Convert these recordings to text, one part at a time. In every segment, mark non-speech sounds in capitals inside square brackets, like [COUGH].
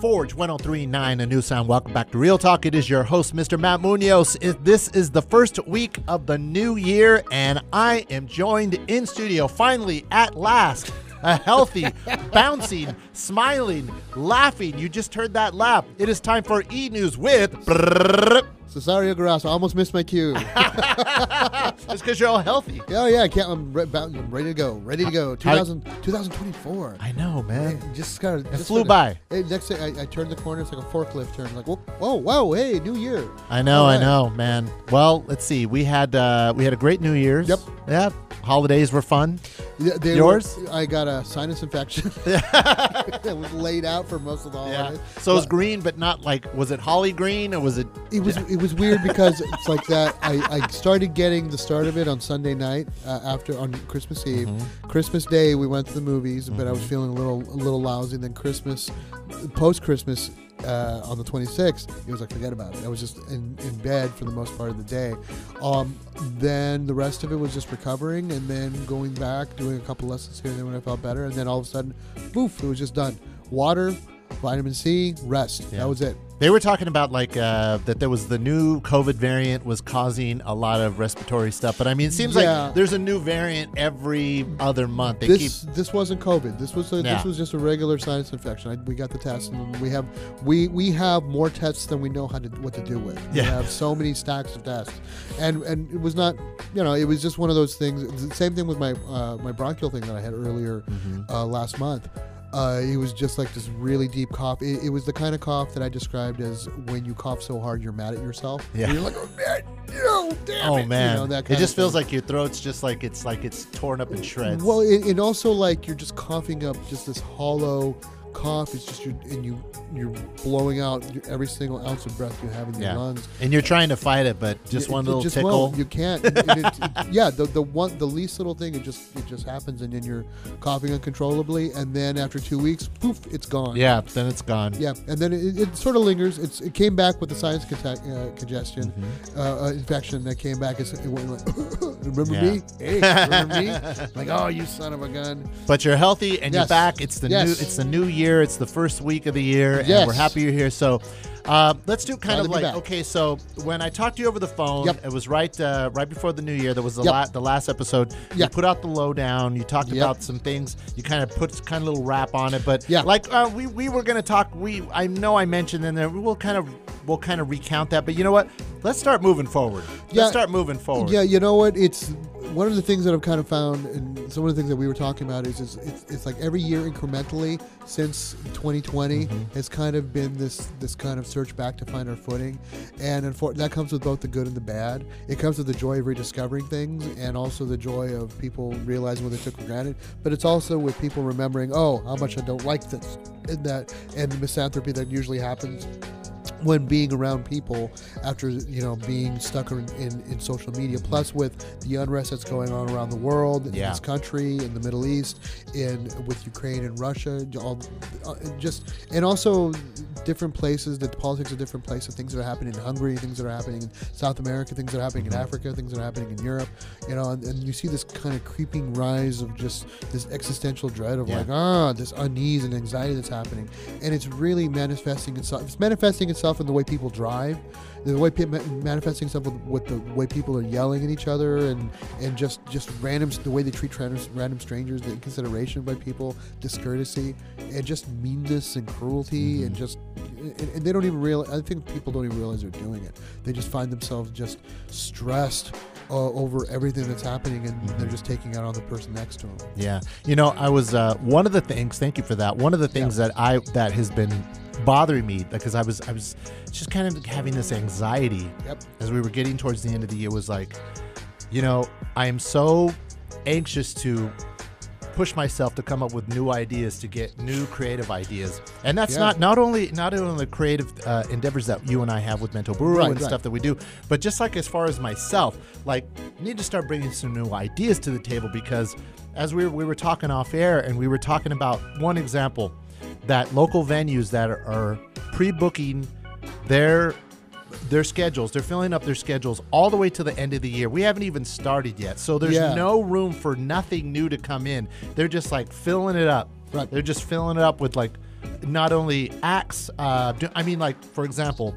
Forge 1039, a new sound. Welcome back to Real Talk. It is your host, Mr. Matt Munoz. This is the first week of the new year, and I am joined in studio finally at last. A healthy, bouncing, smiling, laughing. You just heard that laugh. It is time for E News with. Cesareo Garasa. I almost missed my cue. [LAUGHS] [LAUGHS] It's because you're all healthy. oh yeah, I can't. I'm, re- I'm ready to go. Ready to go. 2000, 2024. I know, man. It just kind of It flew by. Hey, next thing, I, I turned the corner. It's like a forklift turn. Like, whoa, whoa, whoa, hey, new year. I know, All I know, man. Well, let's see. We had uh, we had a great New Year's. Yep. Yeah. Holidays were fun. Yeah, they Yours? Were, I got a sinus infection. [LAUGHS] [LAUGHS] it was laid out for most of the Yeah. holidays. So it was green, but not like was it holly green or was it? It was it was weird because [LAUGHS] it's like that. I, I started getting the start of it on Sunday night uh, after on Christmas Eve. Mm-hmm. Christmas Day we went to the movies, but I was feeling a little a little lousy. Then Christmas, post Christmas. Uh, on the 26th, it was like forget about it. I was just in, in bed for the most part of the day. Um, then the rest of it was just recovering, and then going back, doing a couple lessons here and there when I felt better, and then all of a sudden, poof, it was just done. Water, vitamin C, rest. Yeah. That was it. They were talking about like uh, that there was the new COVID variant was causing a lot of respiratory stuff. But I mean, it seems Yeah. like there's a new variant every other month. They this keep this wasn't COVID. This was a, Yeah. this was just a regular sinus infection. I, we got the test, and we have we we have more tests than we know how to what to do with. We have so many stacks of tests, and and it was not you know it was just one of those things. Same thing with my uh, my bronchial thing that I had earlier Mm-hmm. uh, last month. Uh, it was just like this really deep cough. It, it was the kind of cough that I described as when you cough so hard you're mad at yourself. Yeah. You're like, oh man, no, damn oh it. man, you know, that it just feels thing. like your throat's just like it's like it's torn up in shreds. Well, it, and also like you're just coughing up just this hollow cough. It's just you and you you're blowing out every single ounce of breath you have in your Yeah. lungs. and you're trying to fight it, but just It- one it little just tickle. won't. You can't. It- yeah, the the one the least little thing it just it just happens and then you're coughing uncontrollably and then after two weeks, poof, it's gone. yeah, then it's gone. Yeah, and then it, it sort of lingers. It's it came back with the sinus contact, uh, congestion Mm-hmm. uh, uh, infection that came back. It's, it went like, [COUGHS] remember Yeah. me? Hey, remember me? [LAUGHS] Like, oh, you son of a gun. But you're healthy and you're back. It's the Yes. new it's the new year. It's the first week of the year, and we're happy you're here. So uh, let's do kind Glad of like okay. So when I talked to you over the phone, Yep. it was right uh, right before the new year. That was the Yep. la- the last episode. You put out the lowdown. You talked Yep. about some things. You kind of put kind of little wrap on it. But Yeah. like uh, we we were gonna talk. We I know I mentioned in there. We'll kind of we'll kind of recount that. But you know what? Let's start moving forward. Yeah. Let's start moving forward. Yeah, you know what? It's one of the things that I've kind of found, and some of the things that we were talking about is, is it's, it's like every year incrementally since 2020 Mm-hmm. has kind of been this this kind of search back to find our footing, and unfor- that comes with both the good and the bad. It comes with the joy of rediscovering things, and also the joy of people realizing what they took for granted. But it's also with people remembering, oh, how much I don't like this, and that, and the misanthropy that usually happens when being around people after you know being stuck in, in, in social media plus with the unrest that's going on around the world in Yeah. this country in the middle east in with ukraine and russia all uh, just and also different places the politics of different places things that are happening in hungary things that are happening in south america things that are happening in africa things that are happening in europe you know and, and you see this kind of creeping rise of just this existential dread of Yeah. like ah this unease and anxiety that's happening and it's really manifesting itself it's manifesting itself in the way people drive the way people manifesting itself with, with the way people are yelling at each other and and just just random the way they treat random, random strangers the inconsideration by people discourtesy and just meanness and cruelty and just and, and they don't even realize i think people don't even realize they're doing it. They just find themselves just stressed uh, over everything that's happening and they're just taking out on the person next to them Yeah, you know, I was uh, one of the things. Thank you for that. One of the things that I that has been bothering me because I was I was just kind of having this anxiety Yep. as we were getting towards the end of the year. Was like, you know, I am so anxious to push myself to come up with new ideas to get new creative ideas and that's Yeah. not not only not only the creative uh, endeavors that you and i have with Mento Brew Right, and right. stuff that we do but just like as far as myself like need to start bringing some new ideas to the table because as we were, we were talking off air and we were talking about one example that local venues that are, are pre-booking their their schedules. They're filling up their schedules all the way to the end of the year. We haven't even started yet. So there's Yeah. no room for nothing new to come in. They're just like filling it up. Right. They're just filling it up with like not only acts. Uh, I mean, like for example,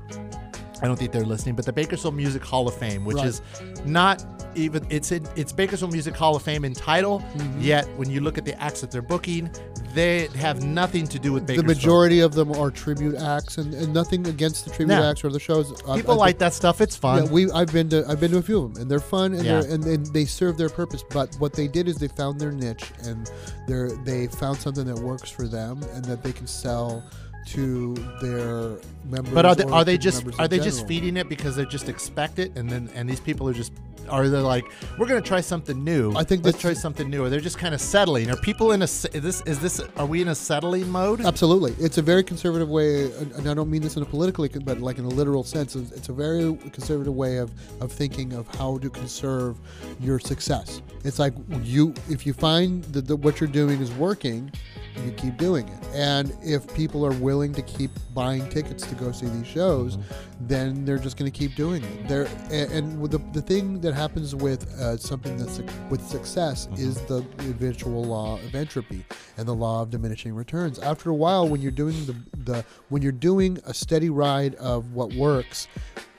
I don't think they're listening, but the Bakersfield Music Hall of Fame, which Right. is not even it's in it's Bakersfield Music Hall of Fame in title. Mm-hmm. Yet when you look at the acts that they're booking, they have nothing to do with the majority of them are tribute acts, and, and nothing against the tribute Yeah. acts or the shows. I- People I like that stuff. It's fun. Yeah, we I've been to I've been to a few of them, and they're fun, and Yeah. they're, and, and they serve their purpose. But what they did is they found their niche, and they they found something that works for them, and that they can sell to their members. But are they are they just are they just general. feeding it because they just expect it and then and these people are just are they like we're gonna try something new? I think let's try something new. Or they're just kind of settling. Are people in a is this is this are we in a settling mode? Absolutely, it's a very conservative way, and I don't mean this in a politically, but like in a literal sense. It's it's a very conservative way of, of thinking of how to conserve your success. It's like you, if you find that the, what you're doing is working, you keep doing it. And if people are willing to keep buying tickets to go see these shows, then they're just going to keep doing it. They're, and, and the, the thing that happens with uh, something that's with success is the eventual law of entropy and the law of diminishing returns. After a while, when you're doing the, the when you're doing a steady ride of what works,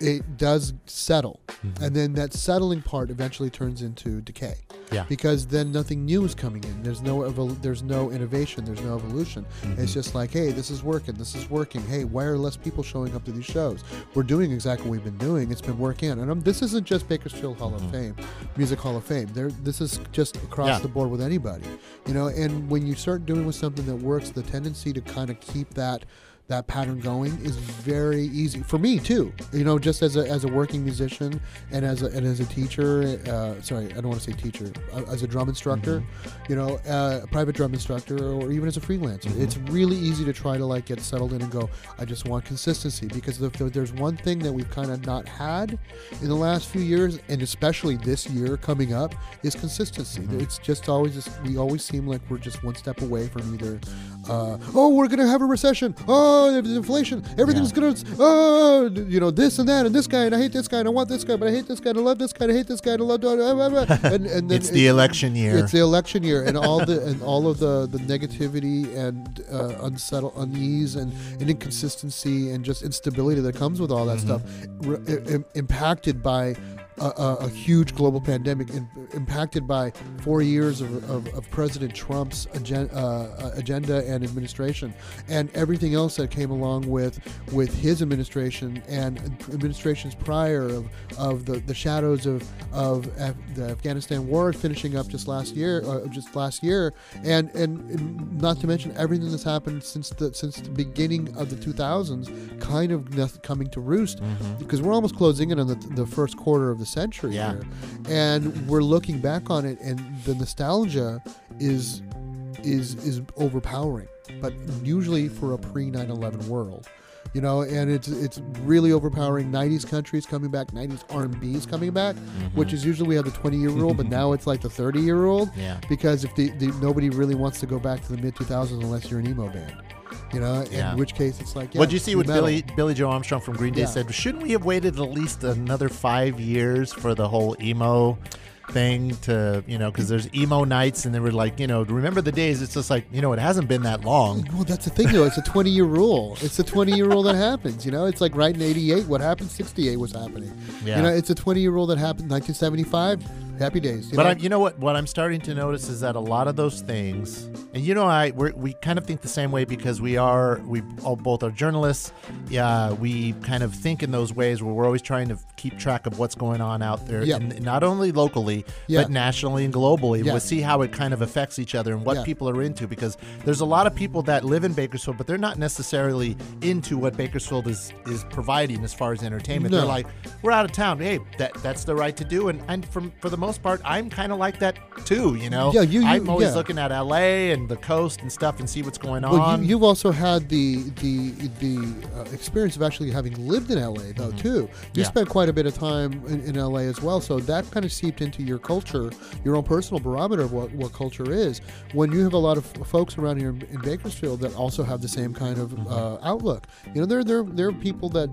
it does settle, mm-hmm. and then that settling part eventually turns into decay Yeah. because then nothing new is coming in. There's no evol- there's no innovation. There's no evolution. Mm-hmm. It's just like, hey, this is working. This is working. Hey, why are less people showing up to these shows? We're doing exactly what we've been doing. It's been working. And um, this isn't just Bakersfield Hall of mm-hmm. Fame, Music Hall of Fame. There, this is just across Yeah. the board with anybody. You know, and when you start doing with something that works, the tendency to kind of keep that that pattern going is very easy for me too. You know, just as a, as a working musician and as a, and as a teacher. Uh, sorry, I don't want to say teacher. uh, As a drum instructor, you know, uh, a private drum instructor, or even as a freelancer, it's really easy to try to like get settled in and go. I just want consistency because if there's one thing that we've kind of not had in the last few years, and especially this year coming up, is consistency. It's just always just, we always seem like we're just one step away from either, uh, oh, we're gonna have a recession. Oh, there's inflation. Everything's gonna, oh, you know, this and that and this guy, and I hate this guy, and I want this guy, but I hate this guy, and I love this guy, and I hate this guy, and I love, blah, blah, blah, and and then it's the it- election year. it's the election year, and all the and all of the the negativity and uh, unsettle unease and, and inconsistency and just instability that comes with all that stuff, r- i- im- impacted by. A, a, a huge global pandemic in, impacted by four years of, of, of President Trump's agen, uh, agenda and administration, and everything else that came along with with his administration and administrations prior of, of the, the shadows of of Af- the Afghanistan war finishing up just last year, uh, just last year, and, and and not to mention everything that's happened since the since the beginning of the 2000s, kind of coming to roost, because we're almost closing in on the, the first quarter of the century Yeah. here, and we're looking back on it, and the nostalgia is is is overpowering, but usually for a pre 9/11 world. You know, and it's it's really overpowering. '90s countries coming back, '90s R&B is coming back, mm-hmm. which is usually we have the 20 year rule, but [LAUGHS] now it's like the 30 year old yeah. because if the, the nobody really wants to go back to the mid 2000s unless you're an emo band, you know. Yeah. In which case, it's like, yeah, What'd you see what metal. Billy Billie Joe Armstrong from Green Day Yeah. said? Shouldn't we have waited at least another five years for the whole emo thing to you know? Because there's emo nights, and they were like, you know, remember the days? It's just like you know, it hasn't been that long. Well, that's the thing, though. It's a 20 year rule. It's a 20 year rule that happens. You know, it's like right in '88. What happened? '68 was happening. Yeah. You know, it's a 20 year rule that happened. 1975. Happy days. You But know? I, you know what? What I'm starting to notice is that a lot of those things, and you know, I we're, we kind of think the same way because we are we all both are journalists. Yeah, we kind of think in those ways where we're always trying to keep track of what's going on out there, Yeah. and not only locally Yeah. but nationally and globally. Yeah. We'll see how it kind of affects each other and what Yeah. people are into because there's a lot of people that live in Bakersfield, but they're not necessarily into what Bakersfield is is providing as far as entertainment. No. They're like, we're out of town. Hey, that that's the right to do, and and from for the most part, I'm kind of like that too. You know, Yeah, you- you- I'm always yeah. looking at LA and the coast and stuff and see what's going Well, on. you, you've also had the the the uh, experience of actually having lived in LA, though, too. You Mm-hmm. Yeah. spent quite a bit of time in, in LA as well, so that kind of seeped into your culture, your own personal barometer of what, what culture is. When you have a lot of folks around here in, in Bakersfield that also have the same kind of Mm-hmm. uh, outlook, you know, there there there are people that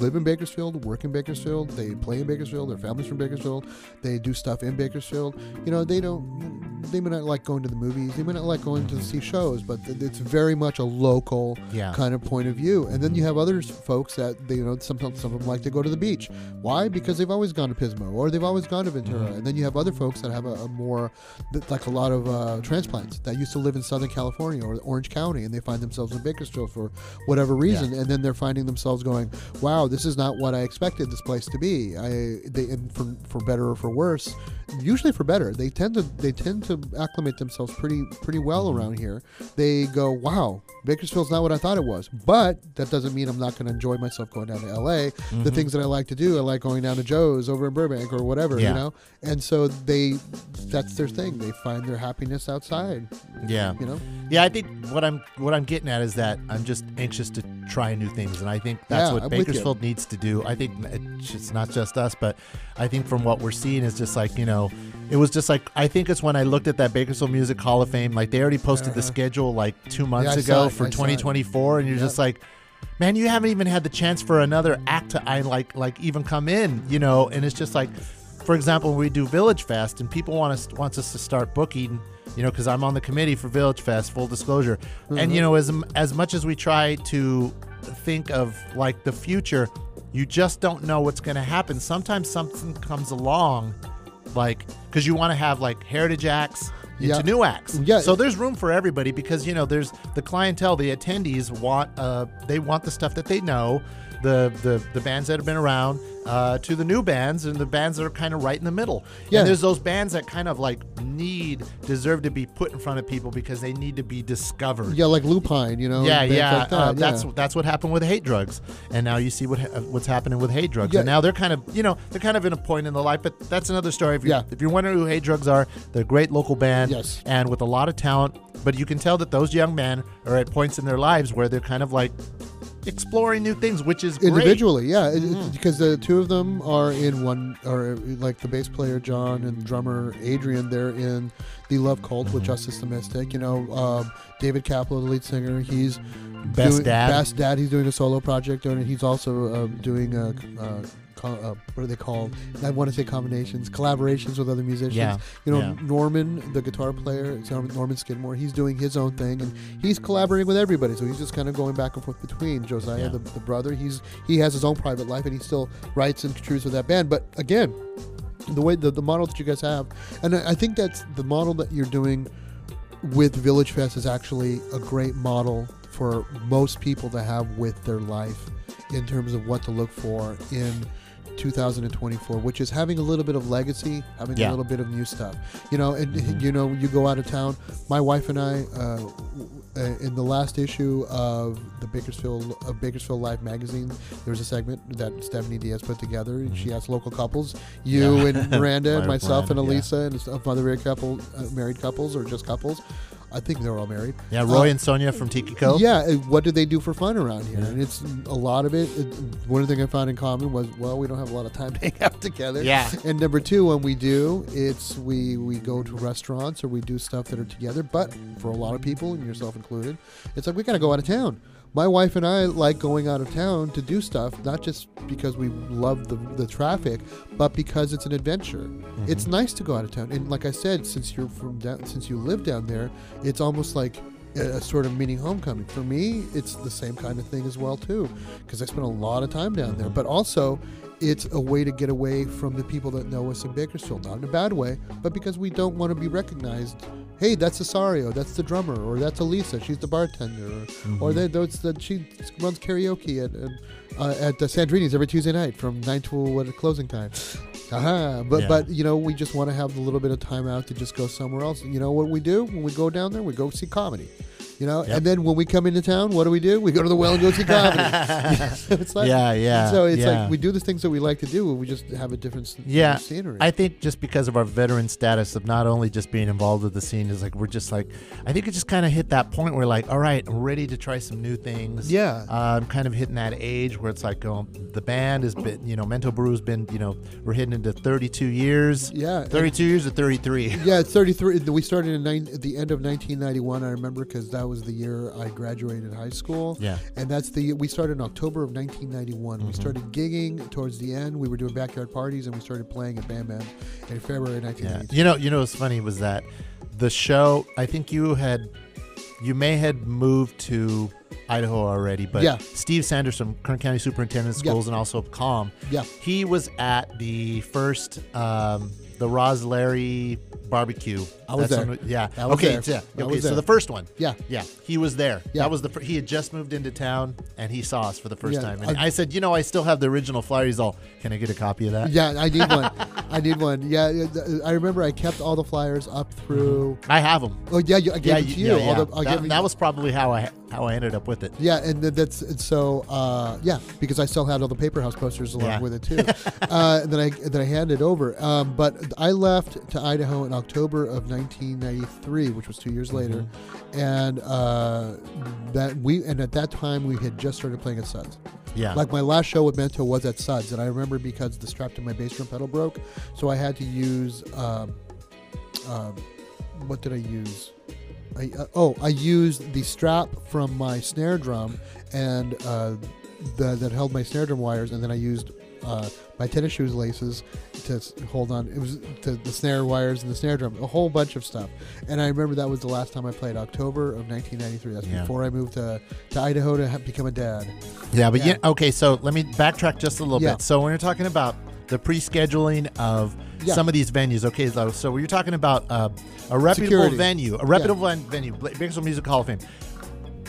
live in Bakersfield, work in Bakersfield, they play in Bakersfield, their families from Bakersfield, they do stuff in Bakersfield. You know, they don't they may not like going to the movies, they may not like going to see shows, but it's very much a local Yeah. kind of point of view. And then you have other folks that they, you know, sometimes some of them like to go to the beach. Why? Because they've always gone to Pismo or they've always gone to Ventura. Mm-hmm. And then you have other folks that have a, a more, like a lot of uh, transplants that used to live in Southern California or Orange County, and they find themselves in Bakersfield for whatever reason, and then they're finding themselves going, "Wow, this is not what I expected this place to be." I they and for for better or for worse, course usually for better. They tend to they tend to acclimate themselves pretty pretty well around here. They go, "Wow, Bakersfield's not what I thought it was," but that doesn't mean I'm not going to enjoy myself going down to L.A. The mm-hmm. things that I like to do, I like going down to Joe's over in Burbank or whatever, Yeah. you know. And so they that's their thing. They find their happiness outside, Yeah. you know. Yeah, I think what I'm what I'm getting at is that I'm just anxious to try new things, and I think that's Yeah, what I'm. Bakersfield needs to do. I think it's not just us, but I think from what we're seeing is just like you know, it was just like I think it's when I looked at that Bakersfield Music Hall of Fame, like they already posted the Uh-huh. schedule like two months I ago for I 2024, and you're Yep. just like. Man, you haven't even had the chance for another act to I like like even come in, you know, and it's just like for example, when we do Village Fest and people want us wants us to start booking, you know, because I'm on the committee for Village Fest, full disclosure, and you know, as as much as we try to think of like the future, you just don't know what's going to happen. Sometimes something comes along, like because you want to have like heritage acts into Yeah. new acts. Yeah. So there's room for everybody because you know there's the clientele, the attendees want uh they want the stuff that they know, the the the bands that have been around, uh, to the new bands and the bands that are kind of right in the middle. Yeah. And there's those bands that kind of like need deserve to be put in front of people because they need to be discovered. Yeah, like Lupine, you know. Yeah, yeah, like that, uh, yeah. that's that's what happened with Hate Drugs, and now you see what ha- what's happening with Hate Drugs, Yeah. and now they're kind of you know they're kind of in a point in the life, but that's another story. If you Yeah. if you're wondering who Hate Drugs are, they're a great local band, Yes. and with a lot of talent, but you can tell that those young men are at points in their lives where they're kind of like exploring new things, which is great. individually yeah it- it- Mhm. because the two of them are in one or like the bass player john and drummer adrian they're in the love cult with justice the mystic you know um, david kaplan the lead singer he's Best doing, Dad. best dad he's doing a solo project and he's also um, doing a uh, co- uh, what are they called? I want to say combinations, collaborations with other musicians. Yeah, You know, yeah. Norman, the guitar player, Norman Skidmore, he's doing his own thing and he's collaborating with everybody. So he's just kind of going back and forth between Josiah, Yeah. the, the brother. He's he has his own private life and he still writes and contributes with that band. But again, the way the, the model that you guys have, and I I think that's the model that you're doing with Village Fest is actually a great model for most people to have with their life in terms of what to look for in 2024 which is having a little bit of legacy having Yeah. a little bit of new stuff you know and Mhm. you know you go out of town my wife and i uh, uh, in the last issue of the bakersfield of bakersfield live magazine there's a segment that stephanie diaz put together and she asked local couples you Mm-hmm. Yeah. and [LAUGHS] miranda and My- myself and Miranda, yeah. elisa and some other married couple uh, married couples or just couples i think they're all married Yeah, Roy Uh, and Sonia from Tiki Co. yeah, uh, what do they do for fun around here? Yeah. And it's a lot of it, it. One thing I found in common was, well, we don't have a lot of time [LAUGHS] to hang out together. Yeah. And number two, when we do, it's we we go to restaurants or we do stuff that are together. But for a lot of people, and yourself included, it's like we gotta go out of town. My wife and I like going out of town to do stuff, not just because we love the, the traffic, but because it's an adventure. Mm-hmm. It's nice to go out of town, and like I said, since you're from down, since you live down there, it's almost like a, a sort of mini homecoming. For me, it's the same kind of thing as well too, because I spent a lot of time down there. But also, it's a way to get away from the people that know us in Bakersfield, not in a bad way, but because we don't want to be recognized. Hey, that's Cesareo, that's the drummer, or that's Elisa, she's the bartender, or, Mm-hmm. or that's that she runs karaoke at at, uh, at uh, Sandrini's every Tuesday night from nine to what closing time. Aha! But Yeah. but you know we just want to have a little bit of time out to just go somewhere else. You know what we do when we go down there? We go see comedy. You know, Yep. and then when we come into town, what do we do? We go to the well and go see comedy. so [LAUGHS] [LAUGHS] it's like yeah, yeah. So it's yeah. like we do the things that we like to do. We just have a different Yeah, different scenery. I think just because of our veteran status of not only just being involved with the scene is like we're just like I think it just kind of hit that point where like all right, I'm ready to try some new things. yeah. Uh, I'm kind of hitting that age where it's like oh, the band has been, you know, Mento Brew's been, you know, we're hitting into 32 years. yeah. and- 32 years or 33. Yeah, it's 33. We started in nine, at the end of 1991. I remember because that that was the year I graduated high school. Yeah. And that's the we started in October of 1991. We Mhm. started gigging towards the end. We were doing backyard parties, and we started playing at Bam Bam in February Yeah. You know, you know what's funny was that the show. I think you had, you may had moved to Idaho already, but Yeah. Steve Sanderson, Kern County Superintendent of Yeah. Schools, and also Calm. Yeah. He was at the first, um, the Roz Larry barbecue. I was That's there. when- yeah. I was okay. there. Yeah. Okay. So the first one. Yeah. Yeah, he was there. Yeah. That was the fir- he had just moved into town and he saw us for the first Yeah, time. And I- I, said, you know, I still have the original flyer. He's all, can I get a copy of that? Yeah, I need one. [LAUGHS] I need one. Yeah, I remember I kept all the flyers up through. I have them. Oh yeah, you, I gave Yeah, it to you- yeah, yeah. All the, that, that was probably how I how I ended up with it. Yeah, and th- that's and so uh, yeah, because I still had all the paper house posters along Yeah. with it too. [LAUGHS] uh, and then I then I handed over. Um, but I left to Idaho in October of 1993, which was two years later, and uh, that we and at that time we had just started playing at Suds. Yeah. Like my last show with Mento was at Suds, and I remember because the strap to my bass drum pedal broke, so I had to use um, um, what did I use? I, uh, oh, I used the strap from my snare drum and uh, the, that held my snare drum wires, and then I used uh, my tennis shoes laces to hold on. It was to the snare wires and the snare drum, a whole bunch of stuff. And I remember that was the last time I played, October of 1993. That's Yeah. before I moved to, to Idaho to ha- become a dad. Yeah, but Yeah. yeah. Okay, so let me backtrack just a little Yeah. bit. So when you're talking about the pre-scheduling of Yeah. some of these venues, okay, so, so you're talking about uh, a reputable Security. venue, a reputable ven- venue, Bakersfield Music Hall of Fame,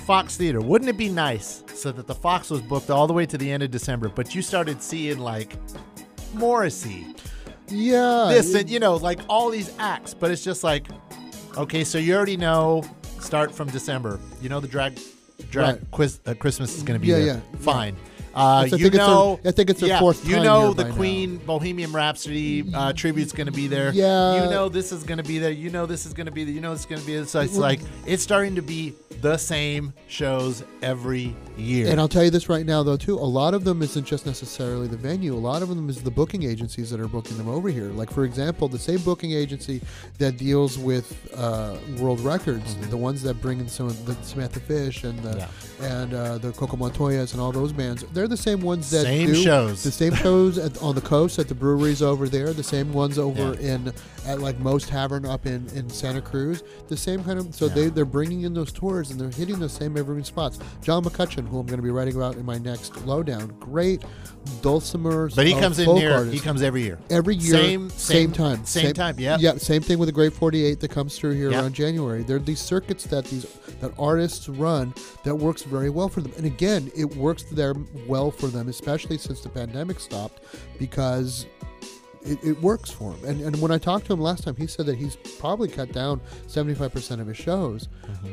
Fox Theater. Wouldn't it be nice so that the Fox was booked all the way to the end of December, but you started seeing like Morrissey, Yeah. this, it- and you know, like all these acts, but it's just like, okay, so you already know. Start from December. You know the drag, drag Right. quiz, uh, Christmas is going to be Yeah, there. yeah, yeah. Uh, I you it's know, I think it's their yeah, fourth You know the by now. Queen Bohemian Rhapsody uh, tribute's going to be there. Yeah. You know this is going to be there. You know this is going to be there. You know this is going to be there. So it's Well- like it's starting to be the same shows every year. And I'll tell you this right now, though, too. A lot of them isn't just necessarily the venue. A lot of them is the booking agencies that are booking them over here. Like, for example, the same booking agency that deals with uh, World Records, the ones that bring in some of the Samantha Fish and the Yeah. and uh, the Coco Montoyas and all those bands. They're the same ones that Same do shows. the same shows at, on the coast at the breweries over there. The same ones over Yeah. in at like Most Tavern up in, in Santa Cruz. The same kind of so Yeah. they they're bringing in those tours and they're hitting those same evergreen spots. John McCutcheon, who I'm going to be writing about in my next lowdown, great dulcimer. but he comes in here. artist. He comes every year. Every year, Same- same, same- time, same time, yeah. yeah. Same thing with the Great 48 that comes through here Yep. around January. There are these circuits that these that artists run that works very well for them. And again, it works there well for them, especially since the pandemic stopped, because it, it works for him. And and when I talked to him last time, he said that he's probably cut down 75% of his shows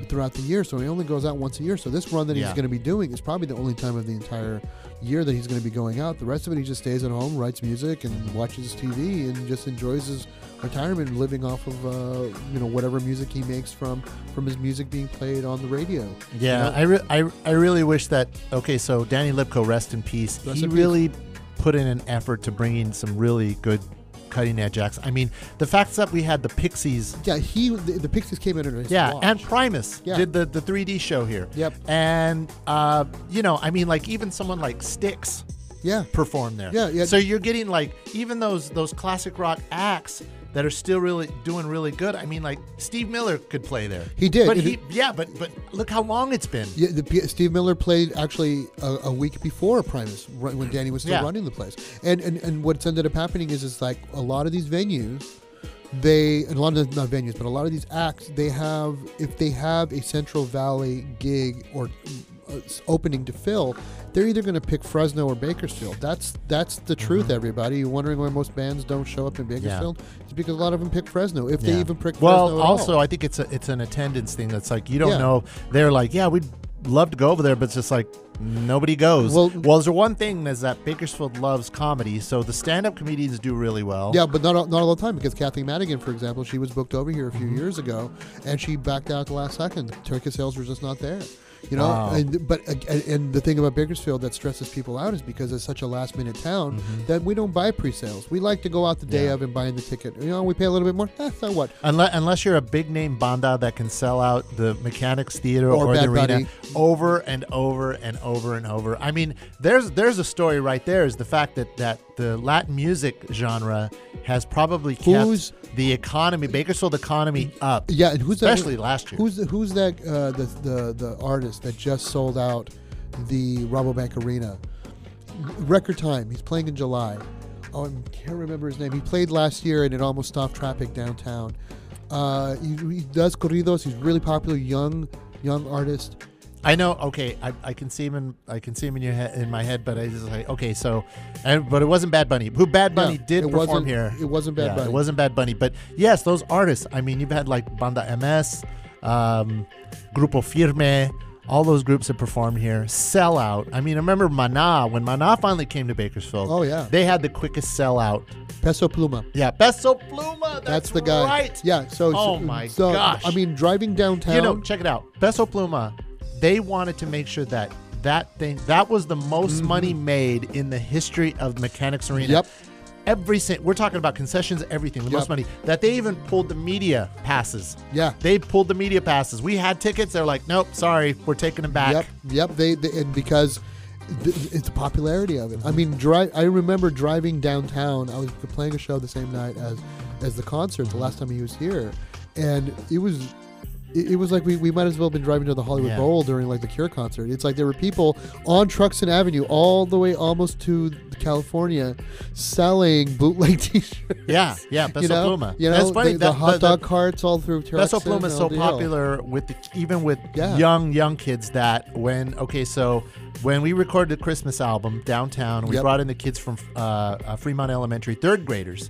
throughout the year. So he only goes out once a year. So this run that he's Yeah. going to be doing is probably the only time of the entire year that he's going to be going out. The rest of it, he just stays at home, writes music, and watches TV, and just enjoys his retirement, living off of uh, you know whatever music he makes from from his music being played on the radio. Yeah, You know? I, re- I I really wish that. Okay, so Danny Lipko, rest in peace. Rest he in peace. Put in an effort to bring in some really good cutting edge acts. I mean, the fact that we had the Pixies, Yeah, he the, the Pixies came in his yeah, watch. and Primus Yeah. did the the 3D show here. Yep. And uh, you know, I mean, like even someone like Styx yeah. performed there. Yeah, yeah. So you're getting like even those those classic rock acts that are still really doing really good. I mean, like Steve Miller could play there. He did. But he, yeah, but but look how long it's been. Yeah, the, Steve Miller played actually a, a week before Primus, when Danny was still Yeah. running the place. And, and and what's ended up happening is, it's like a lot of these venues, they and a lot of not venues, but a lot of these acts, they have if they have a Central Valley gig or opening to fill, they're either going to pick Fresno or Bakersfield. That's that's the truth. Mm-hmm. Everybody, you're wondering why most bands don't show up in Bakersfield? It's because a lot of them pick Fresno. If they even pick well, Fresno at also all. I think it's a it's an attendance thing. That's like you don't Yeah. know. They're like, yeah, we'd love to go over there, but it's just like nobody goes. Well- Well, is there one thing is that Bakersfield loves comedy, so the stand-up comedians do really well. Yeah, but not all- not all the time because Kathy Madigan, for example, she was booked over here a few Mm-hmm. years ago, and she backed out at the last second. Ticket sales were just not there. You know, Wow. and, but and the thing about Bakersfield that stresses people out is because it's such a last minute town that we don't buy pre-sales. We like to go out the day Mm-hmm. Yeah. of and buying the ticket. You know, we pay a little bit more. Eh, so what? Unless, unless you're a big name banda that can sell out the Mechanics Theater Or or, the arena over and over and over and over. I mean, there's there's a story right there. Is the fact that that the Latin music genre has probably kept Who's- the economy, Bakersfield economy up, Yeah, and who's that? especially last year. Who's the, who's that? Uh, the, the the artist that just sold out the Rabobank Arena, record time. He's playing in July. Oh, I can't remember his name. He played last year and it almost stopped traffic downtown. Uh, he, he does corridos. He's really popular, young young artist. I know. Okay, I, I can see him in I can see him in your head in my head, but I just like okay, so and but it wasn't Bad Bunny. Who Bad Bunny No, did it perform here. it wasn't Bad Yeah, Bunny. It wasn't Bad Bunny, but yes, those artists. I mean, you've had like Banda MS, um, Grupo Firme. All those groups have performed here. Sellout. I mean, I remember Mana when Mana finally came to Bakersfield. Oh, yeah. they had the quickest sellout. Peso Pluma. Yeah, Peso Pluma. That's, That's, the guy. Right. Yeah. So. Oh, my so, gosh. I mean, driving downtown. You know, check it out. Peso Pluma, they wanted to make sure that that thing that was the most money made in the history of Mechanics Arena. Mm-hmm. Yep. Every we're talking about concessions, everything, the Yep. most money. That they even pulled the media passes. Yeah. They pulled the media passes. We had tickets. They're like, nope, sorry, we're taking them back. Yep, yep. They, they and because it's the popularity of it. I mean, drive. I remember driving downtown. I was playing a show the same night as as the concert. The last time he was here, and it was. It it was like we, we might as well have been driving to the Hollywood Yeah. Bowl during like the Cure concert. It's like there were people on Truxtun Avenue all the way almost to California selling bootleg [LAUGHS] T-shirts. Yeah, yeah, Peso you know, Pluma. you know That's funny. the, that- the hot the- dog carts all through Truxtun. Peso Pluma is so the popular with the, even with Yeah. young young kids that when okay so when we recorded the Christmas album downtown we Yep. brought in the kids from uh, uh, Fremont Elementary third graders.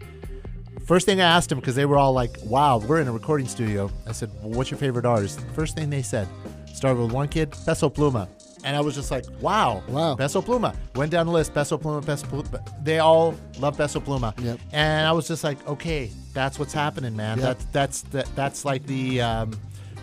First thing I asked them because they were all like, "Wow, we're in a recording studio." I said, well, "What's your favorite artist?" First thing they said started with one kid, Peso Pluma, and I was just like, "Wow, Wow. Peso Pluma." Went down the list, Peso Pluma, Peso Pluma. They all love Peso Pluma, Yep. and I was just like, "Okay, that's what's happening, man. Yep. That's that's that, that's like the." Um,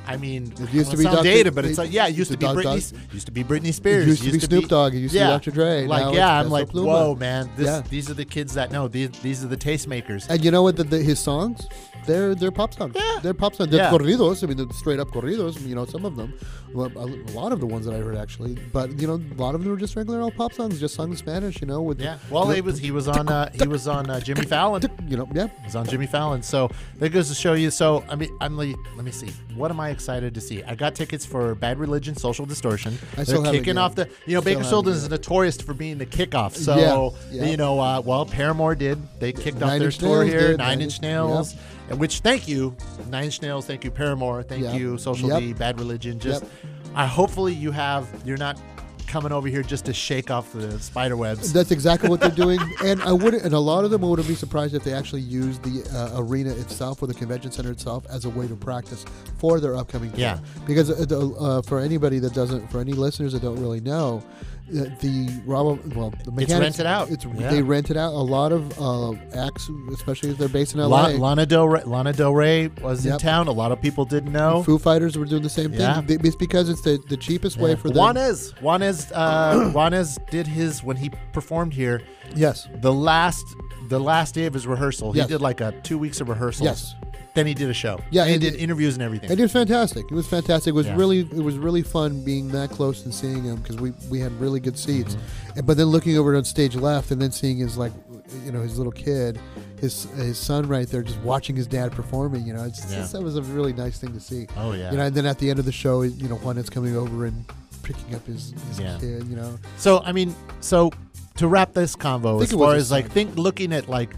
I mean, It used to be Dr. dated, but it's like yeah, it used to be Britney, used to be Britney Spears, used to be Snoop Dogg, it used to be Dr. Dre, Like yeah, I'm like, whoa, man, these are the kids that know these these are the tastemakers. And you know what? The, the, his songs, they're they're pop songs. Yeah. They're pop songs. They're Yeah. corridos. I mean, they're straight up corridos. You know, some of them, well, a, a lot of the ones that I heard actually. But you know, a lot of them were just regular old pop songs, just sung in Spanish. You know, with Yeah, well, he was he was on uh, he was on uh, Jimmy Fallon. You know, yeah. He's on Jimmy Fallon. So that goes to show you. So I mean, I'm like, let me see. What am I excited to see? I got tickets for Bad Religion, Social Distortion. I They're still kicking off the. You know, Still Bakersfield is notorious for being the kickoff. So Yeah, yeah. you know, uh, well, Paramore did. They kicked off their tour here. did. Nine Nine Inch Inch- Nails. And which thank you, Nine Inch Nails. Thank you, Paramore. Thank Yep. you, Social Yep. D, Bad Religion. Just, Yep. I hopefully you have. You're not coming over here just to shake off the spider webs. That's exactly what they're doing, [LAUGHS] and I wouldn't. And a lot of them wouldn't be surprised if they actually use the uh, arena itself or the convention center itself as a way to practice for their upcoming tour. Yeah. Because uh, uh, for anybody that doesn't, for any listeners that don't really know, the Robo, well, the mechanics, rented out. It's Yeah. they rent it out. A lot of uh, acts, especially if they're based in LA. La- Lana Del Rey, Lana Del Rey was in town. A lot of people didn't know. Foo Fighters were doing the same thing. Yeah. They- It's because it's the, the cheapest way for them. Juanes, Juanes, uh, [CLEARS THROAT] Juanes did his when he performed here. Yes. The last, the last day of his rehearsal, Yes. he did like a two weeks of rehearsals. Yes. Then he did a show. Yeah, and did interviews and everything. And it was fantastic. It was fantastic. It was Yeah. really it was really fun being that close and seeing him because we, we had really good seats. Mm-hmm. And, but then looking over on stage left and then seeing his like you know his little kid, his his son right there just watching his dad performing. You know, it's Yeah. just, that was a really nice thing to see. oh yeah. You know, and then at the end of the show, you know, Juanes's coming over and picking up his, his Yeah. kid. You know, So I mean, so to wrap this convo, Think as it was far his as like son. think looking at like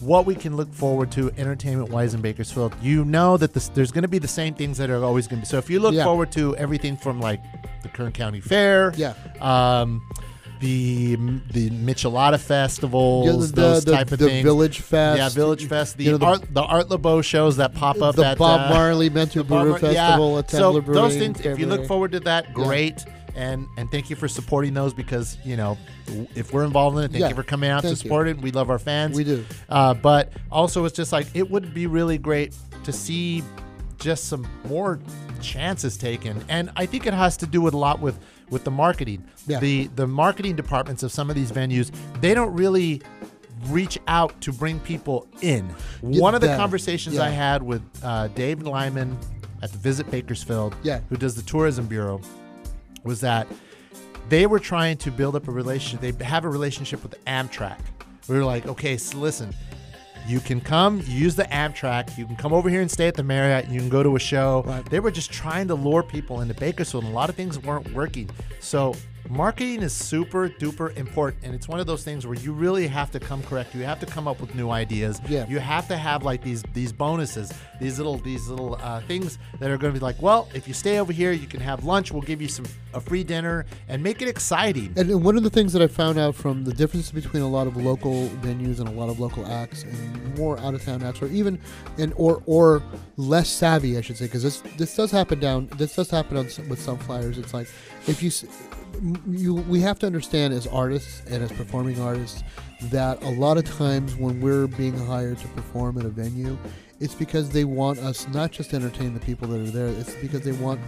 what we can look forward to entertainment wise in Bakersfield, you know that this, there's going to be the same things that are always going to be. So if you look Yeah. forward to everything from like the Kern County Fair, yeah. um, the the Michelada festivals, Yeah, the, those the, type of the things. Village Fest. yeah, Village Fest, the you know, the- art the Art LeBeau shows that pop up the at Bob uh, Marley Mentor [LAUGHS] Brewer Festival yeah. so those things, if you look forward to that, Yeah. And and thank you for supporting those because you know if we're involved in it, thank Yeah. you for coming out to Thank you. support it. We love our fans. we do. Uh, but also, it's just like it would be really great to see just some more chances taken, and I think it has to do with a lot with with the marketing. Yeah. The the marketing departments of some of these venues, they don't really reach out to bring people in. Yeah, One of the conversations yeah. I had with uh, Dave Lyman at the Visit Bakersfield, Yeah. who does the tourism bureau, was that they were trying to build up a relationship. They have a relationship with Amtrak. We were like, okay, so listen, you can come, you use the Amtrak, you can come over here and stay at the Marriott, you can go to a show. Right. They were just trying to lure people into Bakersfield, and a lot of things weren't working. So marketing is super duper important, and it's one of those things where you really have to come correct. You have to come up with new ideas. Yeah. You have to have like these these bonuses, these little these little uh, things that are going to be like, well, if you stay over here, you can have lunch. We'll give you some a free dinner, and make it exciting. And and one of the things that I found out from the difference between a lot of local venues and a lot of local acts and more out of town acts, or even and or or less savvy, I should say, because this this does happen down. This does happen on with some flyers. It's like if you you we have to understand as artists and as performing artists that a lot of times when we're being hired to perform at a venue, it's because they want us not just to entertain the people that are there. It's because they want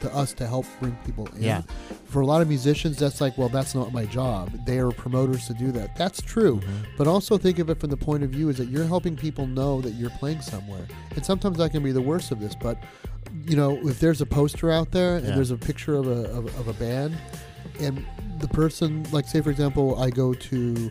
to us to help bring people in Yeah. for a lot of musicians, that's like, well, that's not my job. They are promoters to do that. That's true. Mm-hmm. But also think of it from the point of view is that you're helping people know that you're playing somewhere. And sometimes that can be the worst of this. But, you know, if there's a poster out there and Yeah. there's a picture of a, of, of a band, and the person, like, say, for example, I go to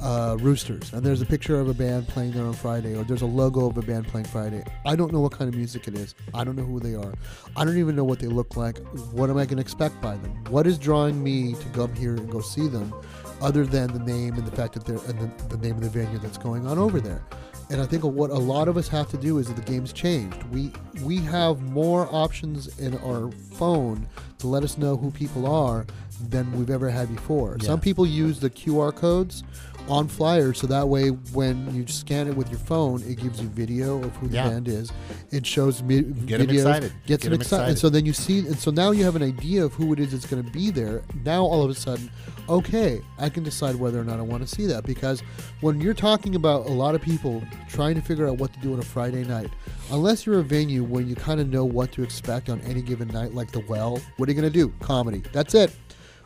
uh, Roosters, and there's a picture of a band playing there on Friday, or there's a logo of a band playing Friday. I don't know what kind of music it is. I don't know who they are. I don't even know what they look like. What am I going to expect by them? What is drawing me to come here and go see them, other than the name and the fact that they're and the, the name of the venue that's going on over there? And I think what a lot of us have to do is that the game's changed. We we have more options in our phone to let us know who people are than we've ever had before. Yeah. Some people use the QR codes on flyers so that way when you scan it with your phone it gives you video of who the Yeah. band is it shows mi- Get 'em videos excited. gets Get them 'em excited. and excited. so then you see and so now you have an idea of who it is that's going to be there now all of a sudden okay i can decide whether or not i want to see that because when you're talking about a lot of people trying to figure out what to do on a friday night unless you're a venue where you kind of know what to expect on any given night like the well what are you going to do comedy that's it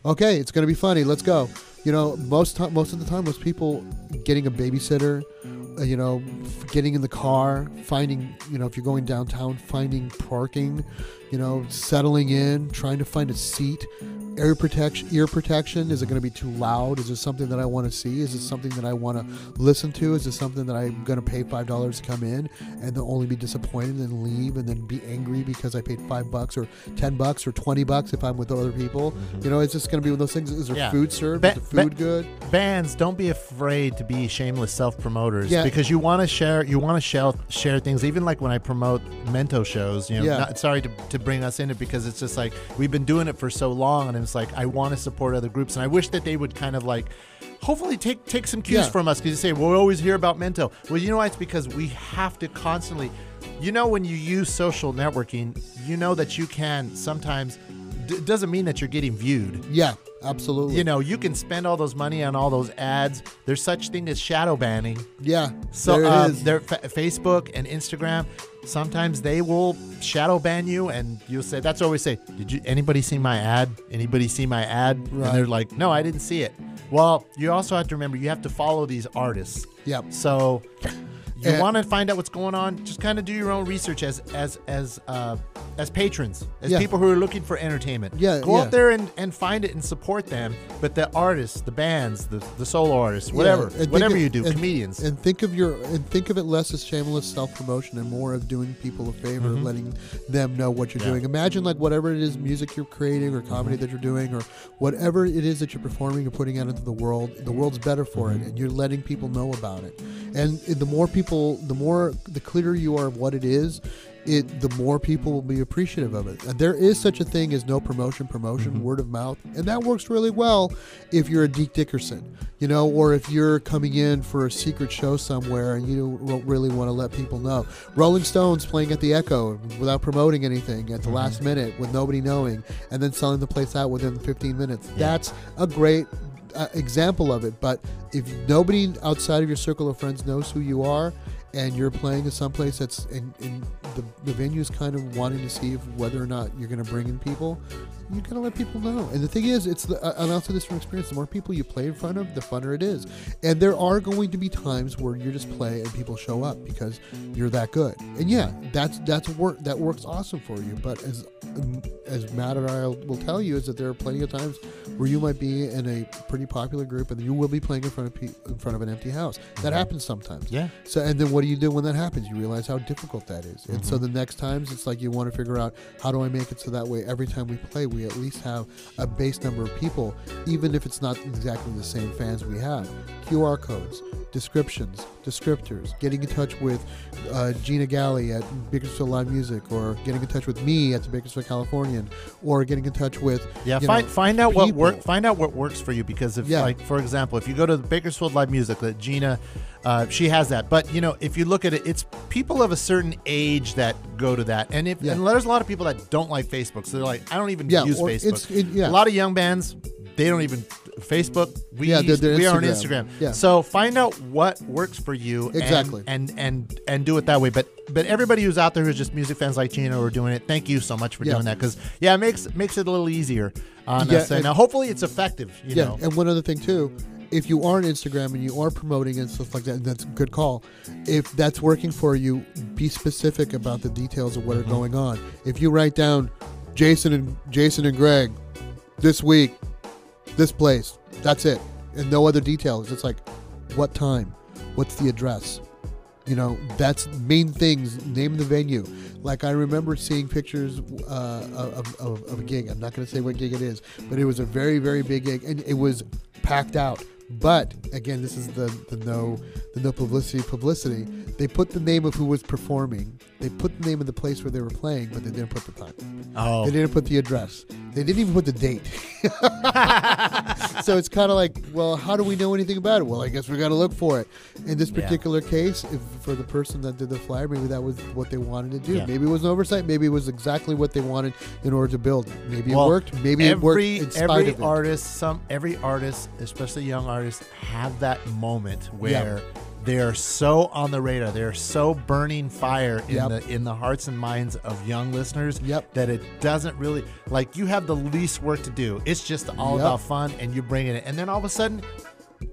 okay, it's gonna be funny. Let's go. You know, most time, most of the time, was people getting a babysitter. Uh, you know, getting in the car, finding. You know, if you're going downtown, finding parking. You know, settling in, trying to find a seat. Air protection, ear protection. Is it going to be too loud? Is it something that I want to see? Is it something that I want to listen to? Is it something that I'm going to pay five dollars to come in and then only be disappointed and leave and then be angry because I paid five bucks or ten bucks or twenty bucks if I'm with other people? You know, it's just going to be one of those things. Is there Yeah. food served? Ba- Is the food ba- good? bands don't be afraid to be shameless self promoters Yeah. because you want to share you want to share share things even like when I promote Mento shows you know Yeah. not, sorry to, to bring us in it because it's just like we've been doing it for so long and like I want to support other groups and I wish that they would kind of like hopefully take take some cues Yeah. from us because you say well, we always hear about Mento well you know why it's because we have to constantly you know when you use social networking you know that you can sometimes d- doesn't mean that you're getting viewed Yeah, absolutely. you know, you can spend all those money on all those ads. There's such thing as shadow banning. yeah. So there um, fa- Facebook and Instagram, sometimes they will shadow ban you, and you'll say, "That's always say." Did you anybody see my ad? Anybody see my ad? Right. And they're like, "No, I didn't see it." Well, you also have to remember you have to follow these artists. Yep. So you And- want to find out what's going on? Just kind of do your own research as as as uh, as patrons, as Yeah. people who are looking for entertainment. Yeah, go yeah. out there and, and find it and support them. But the artists, the bands, the the solo artists, whatever, Yeah, whatever of- you do, and- comedians. and think of your and think of it less as shameless self promotion and more of doing people a favor, letting them know what you're Mm-hmm. Doing. Imagine like whatever it is, music you're creating or comedy that you're doing or whatever it is that you're performing or putting out into the world. The world's better for Mm-hmm. it, and you're letting people know about it. And the more people, the more the clearer you are of what it is. It, the more people will be appreciative of it. And there is such a thing as no promotion, promotion, Mm-hmm. word of mouth, and that works really well if you're a Deke Dickerson, you know, or if you're coming in for a secret show somewhere and you don't really want to let people know. Rolling Stones playing at the Echo without promoting anything at the Mm-hmm. last minute with nobody knowing, and then selling the place out within 15 minutes. Yeah. That's a great example of it. But if nobody outside of your circle of friends knows who you are, and you're playing in someplace that's in, in the, the is kind of wanting to see whether or not you're going to bring in people, you got to let people know. And the thing is, it's the and I'll say this from experience: the more people you play in front of, the funner it is. And there are going to be times where you just play and people show up because you're that good. And yeah, that's that's work that works awesome for you. But as um, as Matt and I will tell you, is that there are plenty of times where you might be in a pretty popular group and you will be playing in front of pe- in front of an empty house. That happens sometimes. Yeah. So and then what do you do when that happens? You realize how difficult that is. And Mm-hmm. so the next times it's like you want to figure out how do I make it so that way every time we play we at least have a base number of people, even if it's not exactly the same fans we have. QR codes, descriptions, descriptors, getting in touch with uh, Gina Galley at Bakersfield Live Music, or getting in touch with me at the Bakersfield Californian, or getting in touch with Yeah, you find know, find out what work find out what works for you because if Yeah. like for example, if you go to the Bakersfield Live Music, that Gina, uh, she has that. But you know, if you look at it, it's people of a certain age that go to that, and if Yeah. and there's a lot of people that don't like Facebook, so they're like, I don't even Yeah, use Facebook. it- yeah. A lot of young bands, they don't even Facebook. We Yeah, they're- they're we are on Instagram. Yeah. So find out what works for you Exactly. and and and do it that way. But but everybody who's out there who's just music fans like Gina who are doing it, thank you so much for Yeah. doing that because yeah, it makes makes it a little easier on Yeah, us. And and- now hopefully it's effective. You yeah, know. and one other thing too, if you are on Instagram and you are promoting and stuff like that, and that's a good call. If that's working for you, be specific about the details of what Mm-hmm. are going on. If you write down Jason and Jason and Greg this week, this place, that's it, and no other details. It's like what time, what's the address. You know, that's main things. Name the venue. Like I remember seeing pictures uh, of, of, of a gig. I'm not going to say what gig it is, but it was a very very big gig, and it was packed out. But again, this is the, the no the no publicity publicity. They put the name of who was performing. They put the name of the place where they were playing, but they didn't put the time. oh, They didn't put the address. They didn't even put the date. [LAUGHS] so it's kind of like, well, how do we know anything about it? Well, I guess we got to look for it. In this Yeah. particular case, if for the person that did the flyer, maybe that was what they wanted to do. Yeah. Maybe it was an oversight. Maybe it was exactly what they wanted in order to build it. Maybe Well, it worked. Maybe it worked every in spite every of it. artist, some every artist, especially young artists, have that moment where they are so on the radar, they're so burning fire in Yep. the in the hearts and minds of young listeners Yep. that it doesn't really like you have the least work to do. It's just all Yep. about fun, and you bring it, in. and then all of a sudden.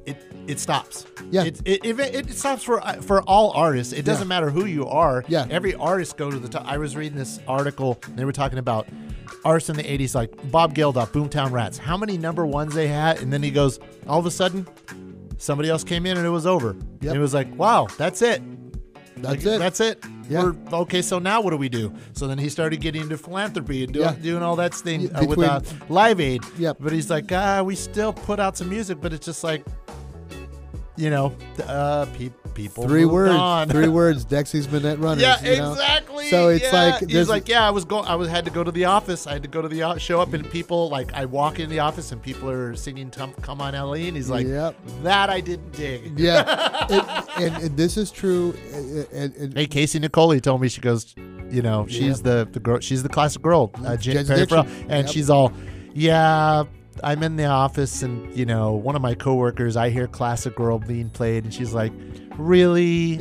It, it stops. Yeah. It, it, it, it stops for uh, for all artists. It doesn't Yeah. matter who you are. Yeah. Every artist go to the top. I was reading this article. They were talking about artists in the 80s like Bob Geldof, Boomtown Rats. How many number ones they had? And then he goes, all of a sudden, somebody else came in and it was over. Yep. And it was like, wow, that's it. That's Like, it. That's it. Yeah. We're okay. So now what do we do? So then he started getting into philanthropy and doing, Yeah. doing all that thing uh, with uh, Live Aid. Yep. But he's like, ah, we still put out some music, but it's just like, you know, uh, pe- people. Three words. on. Three [LAUGHS] words. Dexy's Midnight Runners. Yeah, you know? exactly. So it's yeah. like he's like, yeah, I was going. I was had to go to the office. I had to go to the o- show up, and people like I walk in the office, and people are singing "Come, On, Ellie," and he's like, Yep. that I didn't dig. Yeah, [LAUGHS] and, and, and this is true. And, Hey, Casey Niccoli told me she goes, you know, she's the the girl, she's the classic girl, uh, Jen Perry. Farrell, and Yep. she's all, yeah. I'm in the office, and you know, one of my coworkers, I hear "Classic Girl" being played, and she's like, "Really?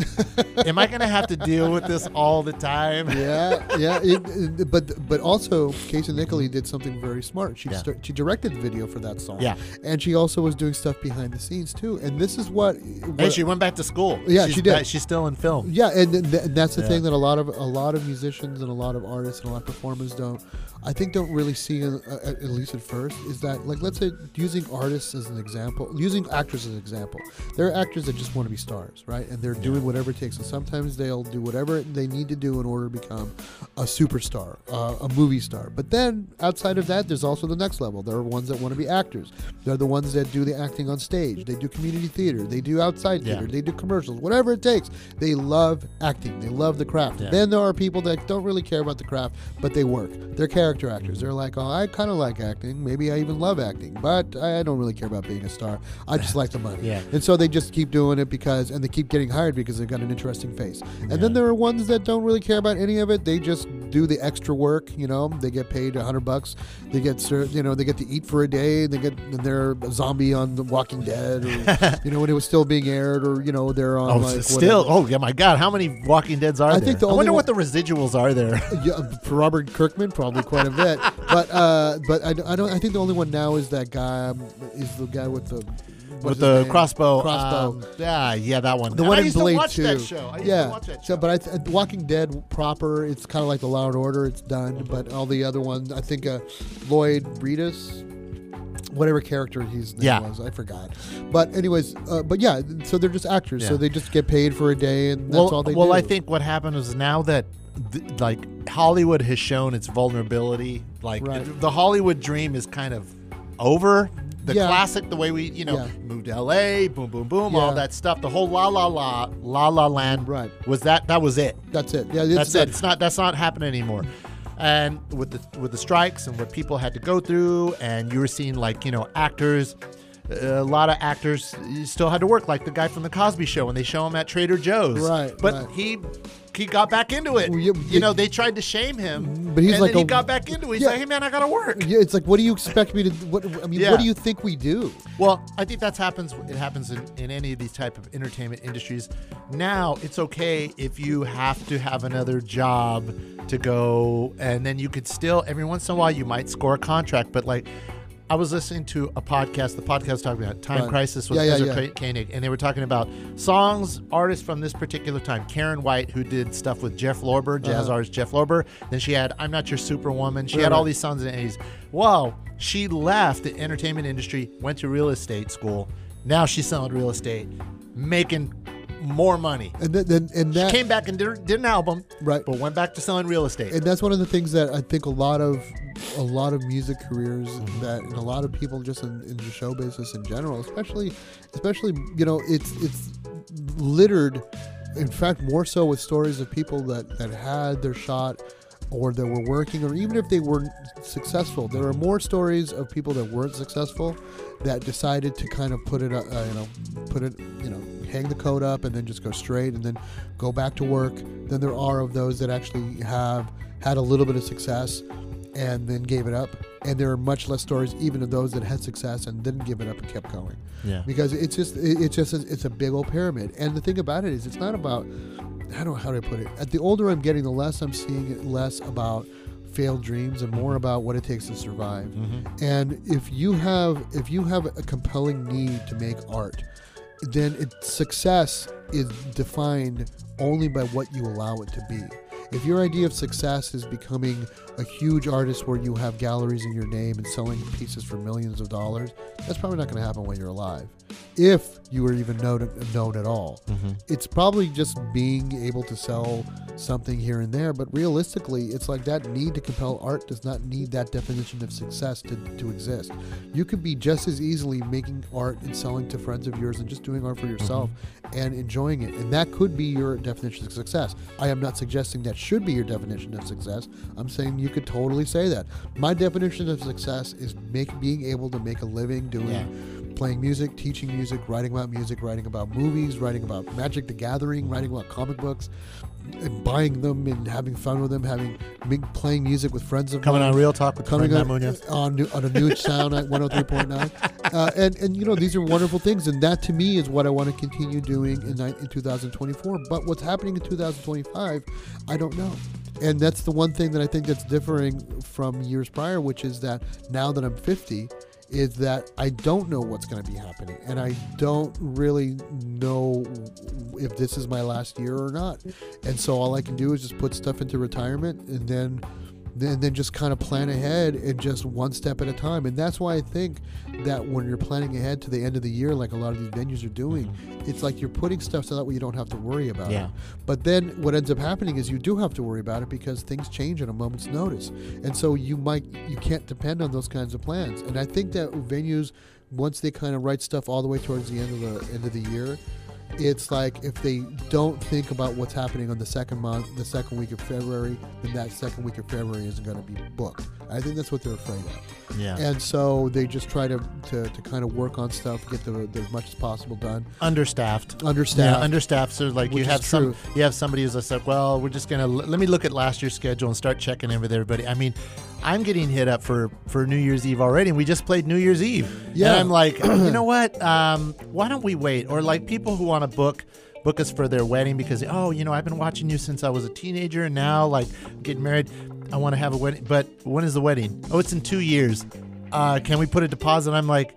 Am I gonna have to deal with this all the time?" [LAUGHS] yeah, yeah. It, it- but but also, Casey Niccoli did something very smart. She Yeah. start, she directed the video for that song. Yeah. and she also was doing stuff behind the scenes too. And this is what. What- she went back to school. Yeah, she's she did. back- she's still in film. yeah, and, th- th- that's the Yeah. thing that a lot of a lot of musicians and a lot of artists and a lot of performers don't. I think don't really see, uh, at least at first, is that like let's say using artists as an example, using actors as an example. There are actors that just want to be stars, right? And they're doing whatever it takes, and sometimes they'll do whatever they need to do in order to become a superstar, uh, a movie star. But then outside of that, there's also the next level. There are ones that want to be actors. They're the ones that do the acting on stage. They do community theater. They do outside Yeah. theater. They do commercials. Whatever it takes. They love acting. They love the craft. Yeah. Then there are people that don't really care about the craft, but they work. They're character actors. They're like, oh, I kind of like acting. Maybe I even love acting, but I don't really care about being a star. I just like the money. [LAUGHS] Yeah. And so they just keep doing it because, and they keep getting hired because they've got an interesting face. And Yeah. then there are ones that don't really care about any of it. They just do the extra work. You know, they get paid a hundred bucks. They get you know they get to eat for a day. They get and they're a zombie on The Walking Dead, or [LAUGHS] you know when it was still being aired, or you know they're on Oh, like still. whatever. Oh, yeah, my God. How many Walking Deads are I there? think the I wonder one- what the residuals are there. [LAUGHS] Yeah, uh, for Robert Kirkman, probably quite a bit. But uh, but I, don't- I don't. I think the only one now is that guy. Um, is the guy with the what's With his the name? crossbow. Crossbow. um, yeah, yeah, that one. The one I in used Blade to watch 2. that show. I used yeah. to watch that So, but I th- Walking Dead proper, it's kind of like the Law and Order. It's done. But all the other ones, I think uh, Lloyd Reedus, whatever character his name Yeah. was, I forgot. But anyways, uh, but yeah, so they're just actors. So Yeah. they just get paid for a day, and that's well, all they do. well, do. I think what happened is now that th- like Hollywood has shown its vulnerability, like Right. the Hollywood dream is kind of over. The Yeah. classic, the way we, you know, Yeah. moved to LA, boom, boom, boom, all that stuff. The whole La La La, La La Land, Right. Was that that was it? That's it. Yeah, it's That's it. It's not. That's not happening anymore. And with the with the strikes and what people had to go through, and you were seeing like you know actors, a lot of actors still had to work, like the guy from the Cosby Show, when they show him at Trader Joe's. Right, But right. he he got back into it. You- you know, they tried to shame him, But he's and like then he got back into it. He's Yeah. like, "Hey man, I gotta work." Yeah, it's like, what do you expect me to? What I mean, Yeah. what do you think we do? Well, I think that happens. It happens in, in any of these type of entertainment industries. Now it's okay if you have to have another job to go, and then you could still every once in a while you might score a contract. But like, I was listening to a podcast. The podcast was talking about Time Right. Crisis with Yeah, yeah, Ezra yeah. Koenig, and they were talking about songs, artists from this particular time. Karyn White, who did stuff with Jeff Lorber, jazz Uh-huh. artist Jeff Lorber. Then she had I'm Not Your Superwoman. She Right, had all right. these songs in the 80s. Well, she left the entertainment industry, went to real estate school. Now she's selling real estate, making more money. And then, then and She came back and did, did an album, Right. but went back to selling real estate. and that's one of the things that I think a lot of a lot of music careers Mm-hmm. that and a lot of people just in, in the show business in general, especially especially you know it's it's littered. In fact, more so with stories of people that that had their shot or that were working, or even if they weren't successful, there are more stories of people that weren't successful that decided to kind of put it, uh, you know, put it, you know, hang the coat up and then just go straight and then go back to work than there are of those that actually have had a little bit of success and then gave it up. And there are much less stories, even of those that had success and didn't give it up and kept going yeah. because it's just it's just it's a big old pyramid and the thing about it is it's not about i don't know how to put it? At the older i'm getting the less i'm seeing it less about failed dreams and more about what it takes to survive. Mhm. and if you have if you have a compelling need to make art then it, success is defined only by what you allow it to be if your idea of success is becoming a huge artist where you have galleries in your name and selling pieces for millions of dollars, that's probably not going to happen when you're alive. If you were even known, known at all, Mhm. it's probably just being able to sell something here and there. But realistically, it's like that need to compel art does not need that definition of success to, to exist. You could be just as easily making art and selling to friends of yours and just doing art for yourself and enjoying it. And that could be your definition of success. I am not suggesting that should be your definition of success. I'm saying you could totally say that. My definition of success is make being able to make a living doing Yeah. playing music, teaching music, writing about music, writing about movies, writing about Magic the Gathering, writing about comic books, and buying them and having fun with them, having playing music with friends of Coming mine. On Real Talk with coming on, on, on a new sound at 103.9 [LAUGHS] uh, and and you know these are wonderful things and that to me is what I want to continue doing in, in 2024 but what's happening in 2025 I don't know. And that's the one thing that I think that's differing from years prior which is that now that I'm 50 is that I don't know what's going to be happening and I don't really know if this is my last year or not. And so all I can do is just put stuff into retirement and then and then just kind of plan ahead and just one step at a time. And that's why I think that when you're planning ahead to the end of the year, like a lot of these venues are doing, it's like you're putting stuff so that way you don't have to worry about Yeah. it. But then what ends up happening is you do have to worry about it because things change at a moment's notice. And so you might you can't depend on those kinds of plans. And I think that venues once they kind of write stuff all the way towards the end of the end of the year, it's like if they don't think about what's happening on the second month, the second week of February, then that second week of February isn't going to be booked. I think that's what they're afraid of. Yeah. And so they just try to, to, to kind of work on stuff, get the, the as much as possible done. understaffed. Understaffed. Yeah, understaffed. So like you have some, true. you have somebody who's just like, well, we're just gonna l- let me look at last year's schedule and start checking in with everybody. I mean, I'm getting hit up for for New Year's Eve already, and we just played New Year's Eve. Yeah. and I'm like, [CLEARS THROAT] you know what? Um, why don't we wait? Or like people who want to book. Book us for their wedding because oh you know I've been watching you since I was a teenager and now like getting married I want to have a wedding but when is the wedding oh it's in two years uh, can we put a deposit I'm like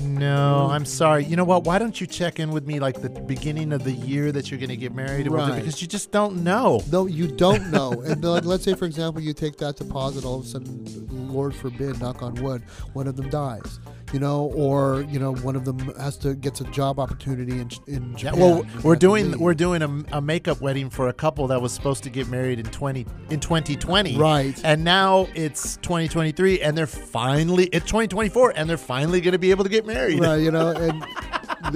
no, I'm sorry. You know what? Why don't you check in with me like the beginning of the year that you're going to get married? whatever, Because you just don't know. No, you don't know. [LAUGHS] and like, let's say, for example, you take that deposit, all of a sudden, Lord forbid, knock on wood, one of them dies. You know, or you know, one of them has to gets a job opportunity in in Yeah, Japan. well, we're doing we're doing a, a makeup wedding for a couple that was supposed to get married in 20 in 2020. Right. And now it's 2023 and they're finally it's 2024 and they're finally going to be able to get married. right. You know, and,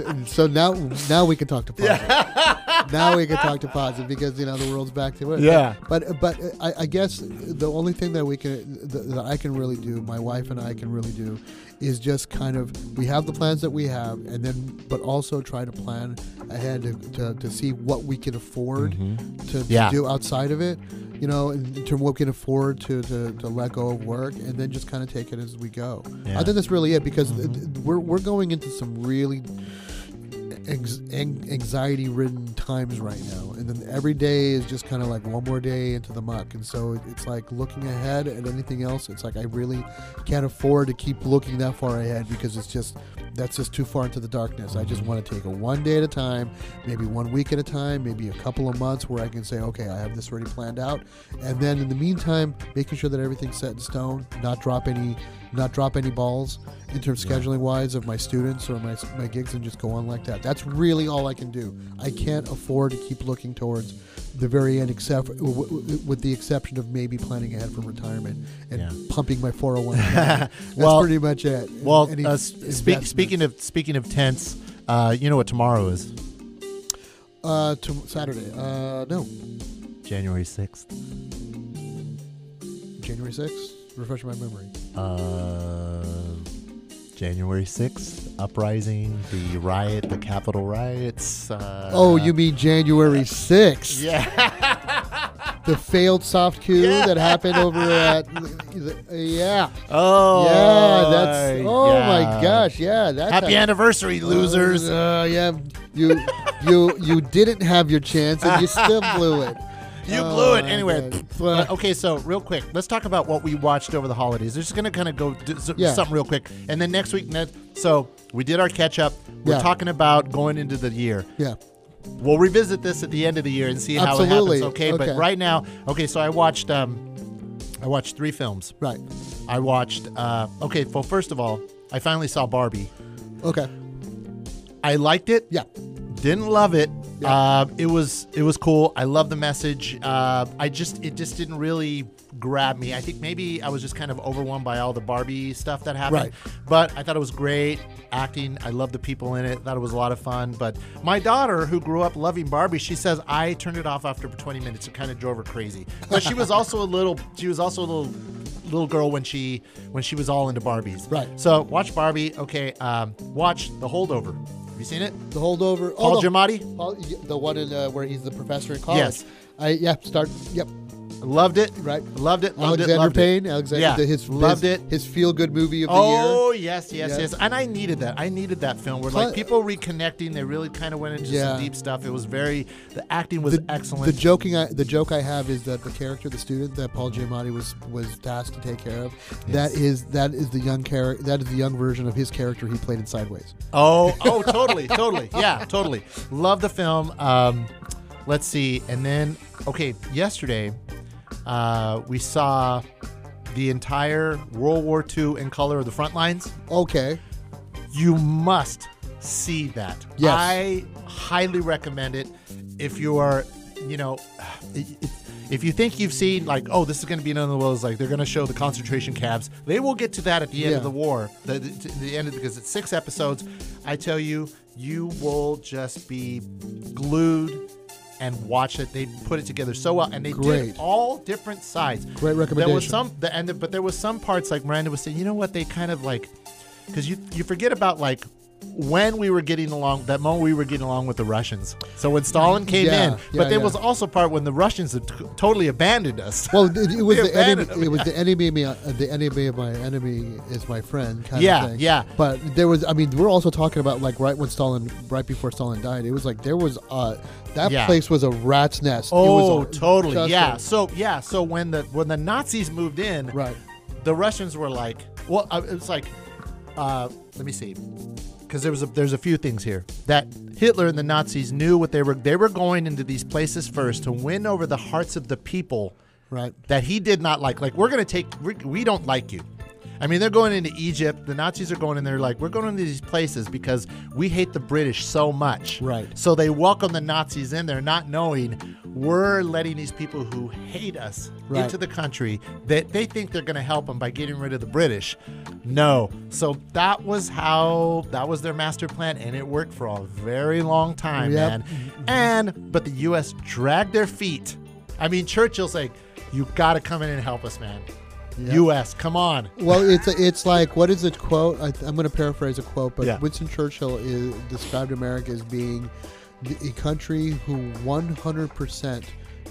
and so now now we can talk to positive. now we can talk to positive because you know the world's back to it. Yeah. But but I, I guess the only thing that we can that, that I can really do, my wife and I can really do, is just kind of we have the plans that we have, and then but also try to plan ahead to, to, to see what we can afford mm-hmm. to, to Yeah. do outside of it. You know, in terms of what we can afford to, to, to let go of work, and then just kind of take it as we go. Yeah. I think that's really it because mm-hmm. th- we're we're going into some really ex- anxiety ridden times right now. And then every day is just kind of like one more day into the muck. And so it's like looking ahead at anything else it's like i really can't afford to keep looking that far ahead because it's just that's just too far into the darkness. I just mm-hmm. want to take it one day at a time maybe one week at a time maybe a couple of months where i can say okay i have this already planned out. And then in the meantime making sure that everything's set in stone not drop any not drop any balls in terms of scheduling wise of my students or my, my gigs and just go on like that. That's really all I can do. I can't afford to keep looking towards the very end, except with the exception of maybe planning ahead for retirement and Yeah. pumping my 401. [LAUGHS] That's Well- pretty much it. Well, uh, speak, speaking of speaking of tents, uh, you know what tomorrow is? uh, to Saturday, uh, no, January 6th. January 6th. Refresh my memory. Uh, January 6th, uprising, the riot, the Capitol riots. Uh, oh, you mean January 6th? Yeah. [LAUGHS] The failed soft coup Yeah. that happened over at. [LAUGHS] Yeah. oh. yeah, that's. Oh yeah. my gosh, yeah. That's Happy a- anniversary, losers. Uh, yeah, you you you didn't have your chance and you still blew it. You Oh, blew it anyway. God. Uh, okay, so real quick, let's talk about what we watched over the holidays. We're just gonna kind of go do Yeah. something real quick, and then next week, Ned. So we did our catch up. We're Yeah. talking about going into the year. Yeah. We'll revisit this at the end of the year and see how Absolutely. it happens. Okay, Okay. but right now, okay. So I watched, um, I watched three films. Right. I watched. Uh, okay, well, first of all, I finally saw Barbie. Okay. I liked it. Yeah. Didn't love it. Yeah. Uh, it was it was cool. I love the message. Uh, I just it just didn't really grab me. I think maybe I was just kind of overwhelmed by all the Barbie stuff that happened. Right. But I thought it was great acting. I love the people in it. Thought it was a lot of fun. But my daughter, who grew up loving Barbie, she says I turned it off after 20 minutes. It kind of drove her crazy. But she was also a little. She was also a little little girl when she when she was all into Barbies. Right. So watch Barbie. Okay. Um, watch The Holdover. Have you seen it? The holdover. Paul oh, the, Giamatti. Paul, the one in, uh, where he's the professor in college. Yes. I yeah. Start. Yep. Loved it. Right. Loved it. Loved Alexander it. Loved Payne. It. Alexander. Yeah, His loved his, it. His feel good movie of the year. Oh yes, yes, Yeah. yes, and I needed that. I needed that film where like people reconnecting. They really kind of went into Yeah. some deep stuff. It was very. The acting was the, excellent. The joking, I, the joke I have is that the character, the student that Paul Giamatti was was tasked to take care of, that is that is the young character. That is the young version of his character he played in Sideways. oh, [LAUGHS] oh, totally, totally, yeah, totally. Love the film. Um, let's see, and then okay, yesterday, uh, we saw the entire World War II in color of the front lines. Okay. You must see that. Yes. I highly recommend it. If you are, you know, if you think you've seen like, oh, this is going to be another one of those like they're going to show the concentration camps, they will get to that at the end Yeah. of the war. The, the, the end of because it's six episodes. I tell you, you will just be glued and watch it. They put it together so well, and they Great. did all different sides. Great recommendation. There was some, the, and the, but there was some parts like Miranda was saying. You know what? They kind of like because you you forget about like when we were getting along that moment we were getting along with the Russians. So when Stalin came Yeah, in, yeah, but there yeah. was also part when the Russians had t- totally abandoned us. [LAUGHS] Well, it, was the enemy. him, It was the enemy. of me- uh, The enemy of my enemy is my friend. Kind Yeah, of thing. yeah. But there was. I mean, we're also talking about like right when Stalin, right before Stalin died. It was like there was uh that place was a rat's nest. it oh, totally. Yeah. So yeah. So when the when the Nazis moved in, right. the Russians were like, well, uh, it was like, uh, let me see, because there was a, there's a few things here that Hitler and the Nazis knew what they were they were going into these places first to win over the hearts of the people Right. that he did not like. Like we're gonna take, we, we don't like you. I mean, they're going into Egypt. The Nazis are going in there like we're going into these places because we hate the British so much. Right. So they welcome the Nazis in there, not knowing we're letting these people who hate us Right. into the country that they think they're going to help them by getting rid of the British. No. So that was how that was their master plan, and it worked for a very long time, Yep. man. And but the U.S. dragged their feet. I mean, Churchill's like, "You got to come in and help us, man." Yep. U.S. Come on. Well, it's it's like what is the quote? I, I'm going to paraphrase a quote, but Yeah. Winston Churchill is described America as being a country who 100 percent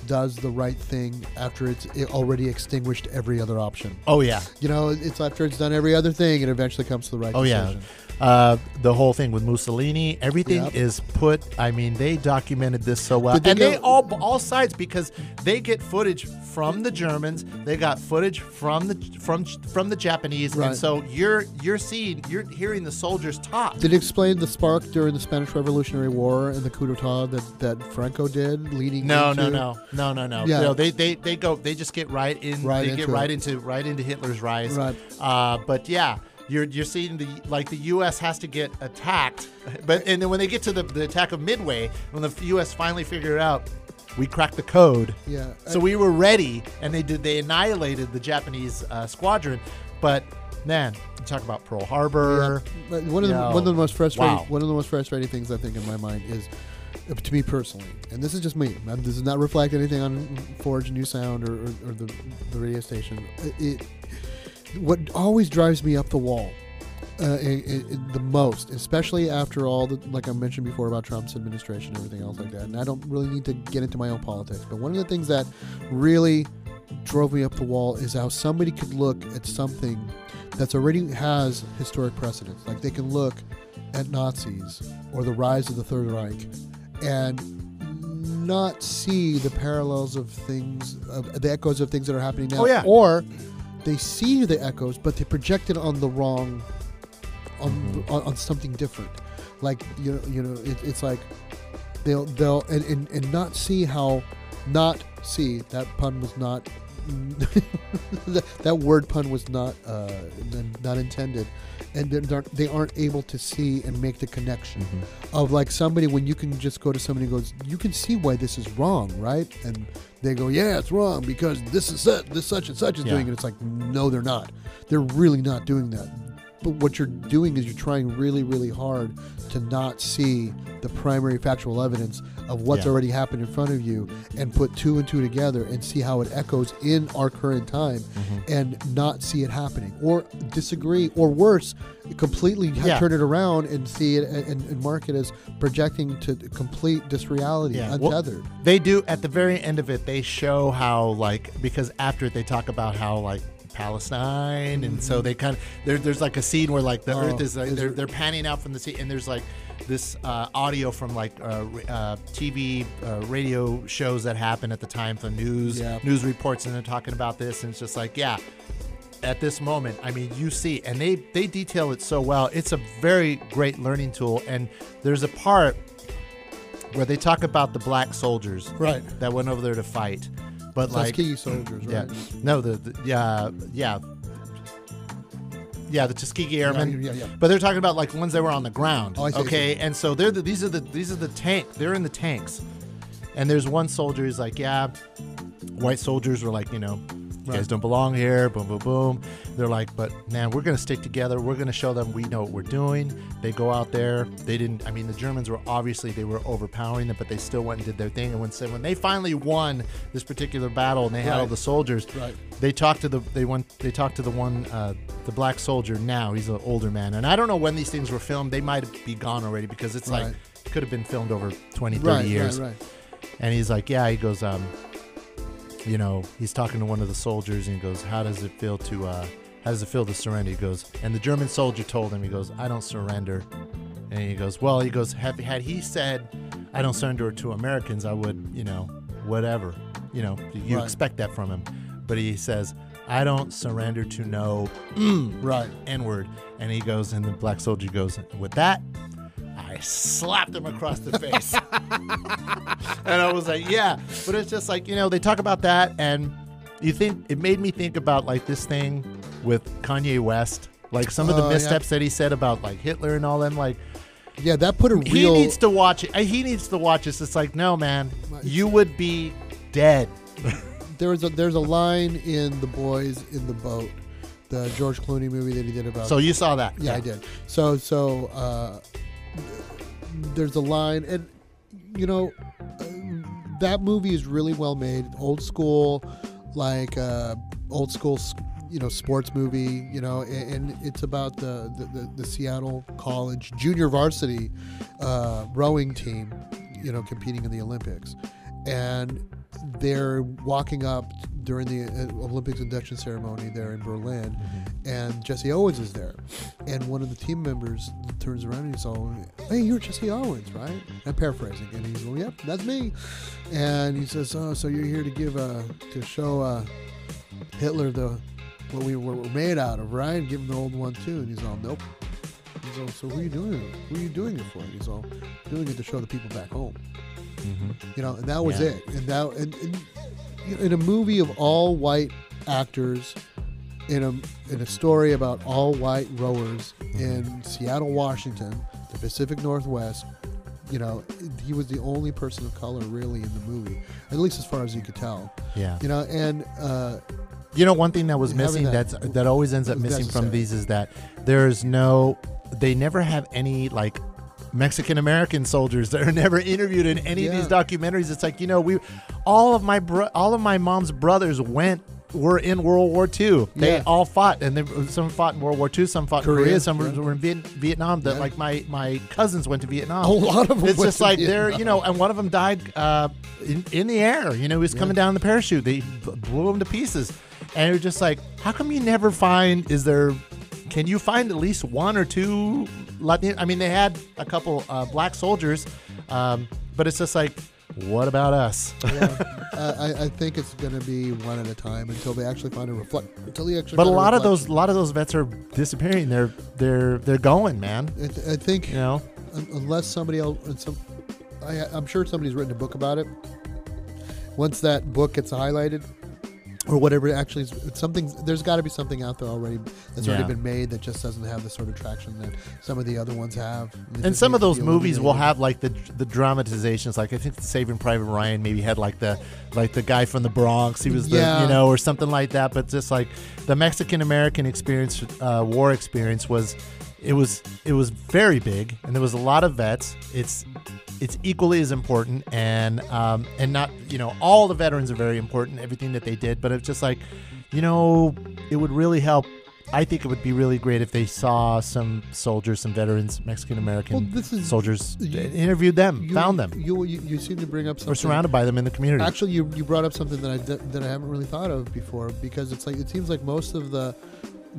does the right thing after it's already extinguished every other option. Oh yeah. You know, it's after it's done every other thing, it eventually comes to the right Oh yeah. Uh, the whole thing with Mussolini, everything Yep. is put. I mean, they documented this so well, they and they all all sides because they get footage from the Germans, they got footage from the from from the Japanese, Right. and so you're you're seeing you're hearing the soldiers talk. Did it explain the spark during the Spanish Revolutionary War and the coup d'état that, that Franco did, leading No, into no, no, no, no, no. Yeah. No, they, they they go they just get right in. Right they get into right it. into right into Hitler's rise. Right. Uh, but yeah, you're you're seeing the like the U.S. has to get attacked, but and then when they get to the, the attack of Midway, when the U.S. finally figure it out, we cracked the code. Yeah. So we were ready, and they did they annihilated the Japanese uh, squadron. But man, you talk about Pearl Harbor. But one of the Yo. one of the most frustrating Wow. one of the most frustrating things I think in my mind is uh, to me personally, and this is just me. This does not reflect anything on Forge New Sound or, or, or the the radio station. It, what always drives me up the wall. Uh, it, it, the most, especially after all the, like I mentioned before about Trump's administration and everything else like that. And I don't really need to get into my own politics, but one of the things that really drove me up the wall is how somebody could look at something that's already has historic precedence. Like they can look at Nazis or the rise of the Third Reich and not see the parallels of things, of the echoes of things that are happening now. Oh, yeah. Or they see the echoes, but they project it on the wrong, on Mm-hmm. on, on something different. Like you know, you know, it, it's like they'll they'll and, and and not see how not see that pun was not that, [LAUGHS] that word pun was not uh, not intended. And they're, they aren't able to see and make the connection of like somebody when you can just go to somebody who goes you can see why this is wrong right? And they go yeah it's wrong because this is such this such and such is Yeah. doing it. It's like no they're not. They're really not doing that. But what you're doing is you're trying really really hard to not see the primary factual evidence of what's Yeah. already happened in front of you and put two and two together and see how it echoes in our current time Mm-hmm. and not see it happening or disagree or worse completely Yeah. turn it around and see it and, and mark it as projecting to complete disreality Yeah, well- untethered They do at the very end of it. They show how like because after it they talk about how like Palestine, and so they kind of there, there's like a scene where like the Mm-hmm. Oh, Earth is like they're they're panning out from the sea, and there's like this uh, audio from like uh, uh, TV uh, radio shows that happen at the time, the news Yeah. news reports, and they're talking about this, and it's just like yeah. At this moment, I mean, you see, and they they detail it so well. It's a very great learning tool, and there's a part where they talk about the black soldiers right that went over there to fight. But like, Tuskegee soldiers yeah, right no, the, the yeah, yeah, yeah, the Tuskegee Airmen. yeah, yeah. But they're talking about like ones that were on the ground. Oh, I see, I okay, and so they're the, these are the these are the tank. They're in the tanks, and there's one soldier who's like, yeah, white soldiers were like, you know, you guys don't belong here. Boom, boom, boom. They're like, but man, we're gonna stick together. We're gonna show them we know what we're doing. They go out there. They didn't. I mean, the Germans were obviously they were overpowering them, but they still went and did their thing. And when when they finally won this particular battle and they had all the soldiers, Right. they talked to the they went they talked to the one uh, the black soldier. Now he's an older man, and I don't know when these things were filmed. They might be gone already because it's like Right. it could have been filmed over 20, 30 Right, years. right, right. And he's like, yeah. He goes, um, you know, he's talking to one of the soldiers, and he goes, how does it feel to, uh, how does it feel to surrender? He goes, and the German soldier told him, he goes, I don't surrender. And he goes, well, he goes, had, had he said, I don't surrender to Americans, I would, you know, whatever, you know, you Right. expect that from him. But he says, I don't surrender to no Right. N word. And he goes, and the black soldier goes, with that, I slapped him across the face. [LAUGHS] and I was like, yeah. But it's just like, you know, they talk about that, and you think it made me think about like this thing with Kanye West. Like some of the yeah. missteps that he said about like Hitler and all them, like Yeah, that put a real. he needs to watch it. uh, He needs to watch this. It's like, no, man, you would be dead. [LAUGHS] there's a there's a line in the boys in the boat, the George Clooney movie that he did about. So you saw that? yeah, I did. So so uh, there's a line, and you know that movie is really well made, old school, like uh, old school. You know, sports movie. You know, and, and it's about the, the, the, the Seattle College junior varsity uh, rowing team. You know, competing in the Olympics, and they're walking up during the uh, Olympics induction ceremony there in Berlin, and Jesse Owens is there, and one of the team members turns around and he's all, "Hey, you're Jesse Owens, right?" I'm paraphrasing, and he's, "Well, yep, that's me," and he says, "Oh, so you're here to give a to show uh, Hitler the what we were made out of, right? Give him the old one too," and he's all, "Nope." He's all, "So who are you doing it? Who are you doing it for?" And he's all, "Doing it to show the people back home." You know, and that was Yeah. it. And that and, and in a movie of all white actors, in a in a story about all white rowers in Seattle, Washington, the Pacific Northwest. You know, he was the only person of color really in the movie, at least as far as you could tell. Yeah. You know, and uh, You know, one thing that was missing that that's that always ends up missing from these is that there's no, they never have any like Mexican American soldiers that are never interviewed in any of these documentaries. It's like you know we, all of my bro- all of my mom's brothers went were in World War II. They Yeah. all fought, and they, some fought in World War II, some fought in Korea, Korea, some were- yeah. were in Vietnam. That Yeah. like my my cousins went to Vietnam. a lot of them. It's just like they're, you know, and one of them died uh, in, in the air. You know, he was coming down the parachute. They blew him to pieces. And it was just like, how come you never find, is there, can you find at least one or two Latin? I mean, they had a couple uh, black soldiers, um, but it's just like, what about us? [LAUGHS] Yeah. I, I think it's going to be one at a time until they actually find a reflect. Until they actually. But a lot of those, a lot of those vets are disappearing. They're, they're, they're going, man. I, th- I think You know, un- unless somebody else, some, I, I'm sure somebody's written a book about it. Once that book gets highlighted, or whatever, it actually, is, something. There's got to be something out there already that's Yeah. already been made that just doesn't have the sort of traction that some of the other ones have. It and some of those movies will have like the the dramatizations like i think saving private ryan maybe had like the like the guy from the bronx he was the Yeah. you know or something like that but just like the mexican american experience uh, war experience was it was it was very big and there was a lot of vets it's it's equally as important and um and not you know all the veterans are very important everything that they did but it's just like you know it would really help I think it would be really great if they saw some soldiers, some veterans, Mexican American Well, soldiers, you- interviewed them, You, found them, You, you you seem to bring up something. or surrounded by them in the community. Actually, you, you brought up something that I that I haven't really thought of before because it's like it seems like most of the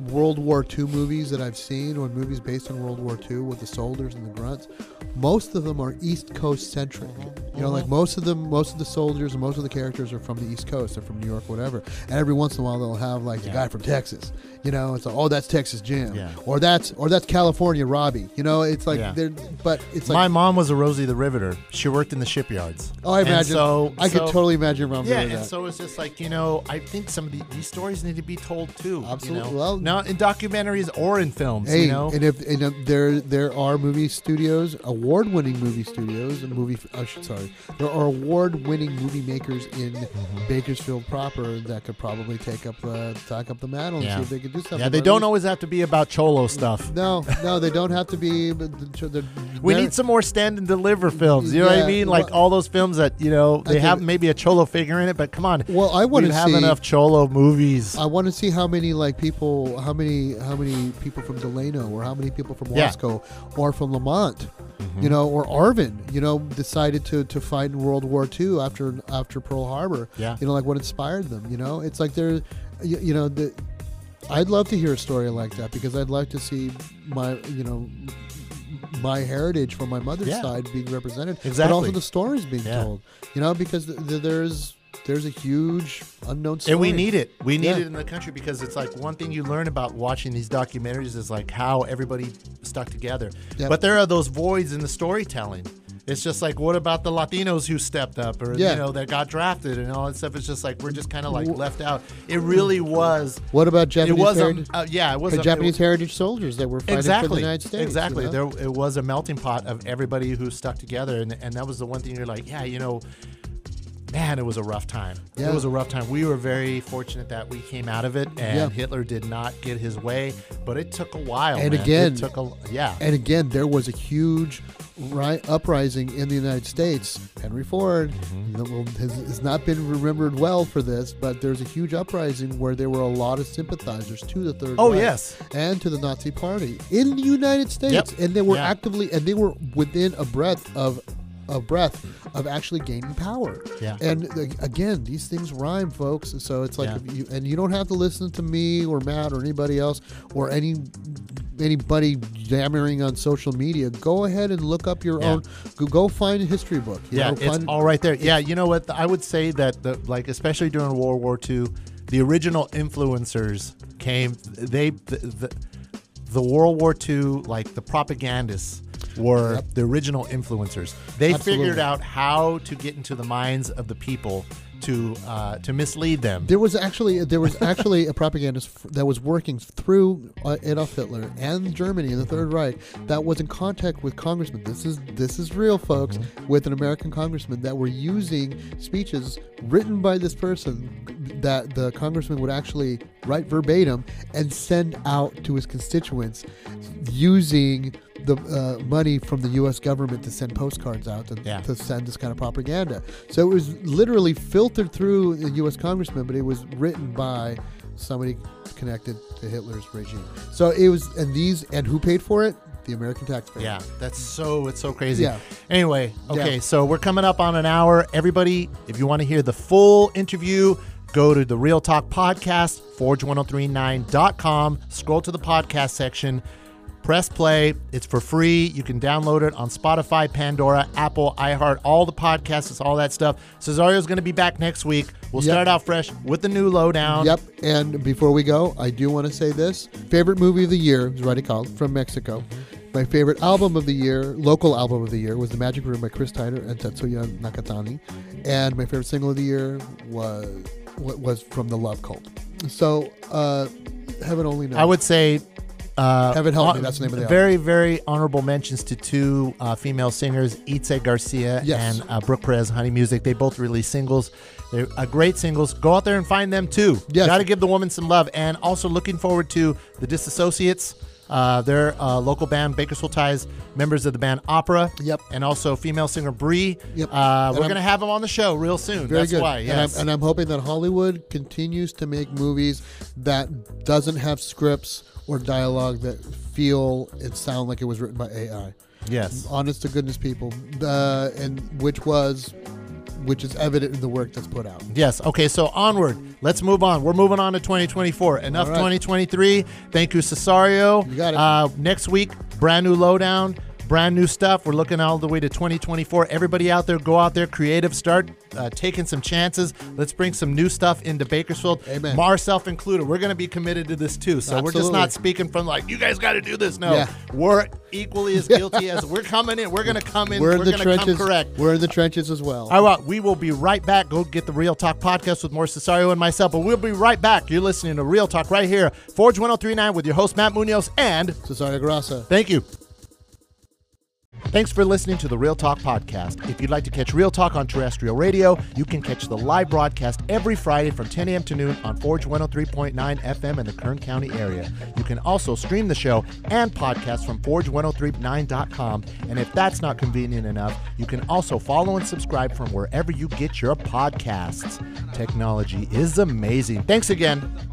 World War II movies that I've seen or movies based on World War II with the soldiers and the grunts, most of them are East Coast centric. You know, like most of them, most of the soldiers and most of the characters are from the East Coast. They're from New York, whatever. And every once in a while, they'll have like the guy from Texas. You know, it's like, oh, that's Texas Jim, Yeah. or that's or that's California Robbie. You know, it's like Yeah. they're, but it's like My mom was a Rosie the Riveter. She worked in the shipyards. oh, I And imagine. so I could totally imagine mom Yeah, and that. so it's just like you know, I think some of the, these stories need to be told too. you Absolutely. know? Well, no, know, in documentaries or in films. Hey, you know, and if and if there there are movie studios, award-winning movie studios, and movie. Uh, sorry, there are award-winning movie makers in Mm-hmm. Bakersfield proper that could probably take up the take up the mantle and Yeah. see if they could do something. yeah, they don't always have to be about cholo stuff. No, no, they don't have to be. But the, the, We need some more stand and deliver films. You know what I mean? Like well- all those films that you know they have maybe a cholo figure in it, but come on, Well, I want to have enough cholo movies. I want to see how many like people, how many, how many people from Delano, or how many people from Yeah. Or from Lamont, Mm-hmm. you know, or Arvin, you know, decided to, to fight in World War II after after Pearl Harbor. Yeah. You know, like what inspired them. You know, it's like they're, you, you know, the. I'd love to hear a story like that because I'd like to see my, you know, my heritage from my mother's Yeah. side being represented, but Exactly. also the stories being Yeah. told. You know, because th- th- there's there's a huge unknown story. and we need it. We need Yeah. it in the country because it's like one thing you learn about watching these documentaries is like how everybody stuck together. Yep. But there are those voids in the storytelling. It's just like, what about the Latinos who stepped up or Yeah. you know that got drafted and all that stuff? It's just like we're just kind of like left out. It really was. What about It Japanese was a, uh, yeah, it was the a, Japanese it, heritage soldiers that were fighting for the exactly United States. exactly. you know? There it was a melting pot of everybody who stuck together, and and that was the one thing you're like, yeah, you know. Man, it was a rough time. Yeah. It was a rough time. We were very fortunate that we came out of it, and Yeah. Hitler did not get his way. But it took a while. And man. again- it took a yeah. And again, there was a huge ri- uprising in the United States. Henry Ford Mm-hmm. has, has not been remembered well for this, but there's a huge uprising where there were a lot of sympathizers to the Third Oh, Reich yes. and to the Nazi Party in the United States, Yep. and they were Yeah. actively and they were within a breath of a breath of actually gaining power. Yeah. And again, these things rhyme, folks. So it's like, Yeah. you, and you don't have to listen to me or Matt or anybody else or any anybody yammering on social media. Go ahead and look up your Yeah. own. Go, go find a history book. Yeah, know, it's all right there. Yeah, you know what? I would say that the like especially during World War II, the original influencers came. They the the, the World War II like the propagandists were Yep. the original influencers. They Absolutely. figured out how to get into the minds of the people to uh, to mislead them. There was actually there was actually a propagandist f- that was working through uh, Adolf Hitler and Germany and the Third Reich that was in contact with congressmen. This is this is real, folks. With an American congressman that were using speeches written by this person that the congressman would actually write verbatim and send out to his constituents using the uh, money from the U.S. government to send postcards out to, Yeah. to send this kind of propaganda. So it was literally filtered through the U.S. congressman, but it was written by somebody connected to Hitler's regime. So it was, and these, and who paid for it? The American taxpayer. Yeah, that's so it's so crazy. Yeah. Anyway, okay, Yeah. so we're coming up on an hour. Everybody, if you want to hear the full interview, go to the Real Talk Podcast, forge1039.com, scroll to the podcast section, press play. It's for free. You can download it on Spotify, Pandora, Apple, iHeart, all the podcasts, all that stuff. Cesareo's going to be back next week. We'll Yep. start out fresh with the new lowdown. Yep. And before we go, I do want to say this: favorite movie of the year is Radical from Mexico. My favorite album of the year, local album of the year, was The Magic Room by Chris Tyner and Tetsuya Nakatani. And my favorite single of the year was was from The Love Cult. So, uh, heaven only knows. I would say. Uh, Heaven help me, that's the name of the Very, very honorable mentions to two uh, female singers, Itze Garcia Yes. and uh, Brooke Perez, Honey Music. They both released singles. They're uh, great singles. Go out there and find them too. Yes. Got to give the woman some love. And also looking forward to the Disassociates. Uh, they're a local band, Bakersfield Ties, members of the band Opera. Yep. And also female singer Bree. Yep. Uh, we're going to have them on the show real soon. Very That's good. why. Yes. And, I'm, and I'm hoping that Hollywood continues to make movies that doesn't have scripts or dialogue that feel and sound like it was written by AI. yes. honest to goodness people, uh, and which was, which is evident in the work that's put out. Yes. Okay. So onward. Let's move on. We're moving on to 2024. Enough right. 2023. Thank you, Cesareo. You got it. Uh, next week, brand new lowdown. Brand new stuff. We're looking all the way to 2024. Everybody out there, go out there, creative, start uh, taking some chances. Let's bring some new stuff into Bakersfield. Amen. Myself included. We're going to be committed to this too. So we're just not speaking from like, you guys got to do this. No, Yeah. we're equally as [LAUGHS] guilty as we're coming in. We're going to come in. We're in the trenches. come correct. We're in the trenches as well. All right, we will be right back. Go get the Real Talk podcast with more Cesareo and myself, but we'll be right back. You're listening to Real Talk right here, Forge 1039 with your host, Matt Munoz, and Cesareo Garasa. thank you. Thanks for listening to the Real Talk podcast. If you'd like to catch Real Talk on terrestrial radio, you can catch the live broadcast every Friday from 10 a.m. to noon on Forge 103.9 FM in the Kern County area. You can also stream the show and podcast from forge1039.com. And if that's not convenient enough, you can also follow and subscribe from wherever you get your podcasts. Technology is amazing. Thanks again.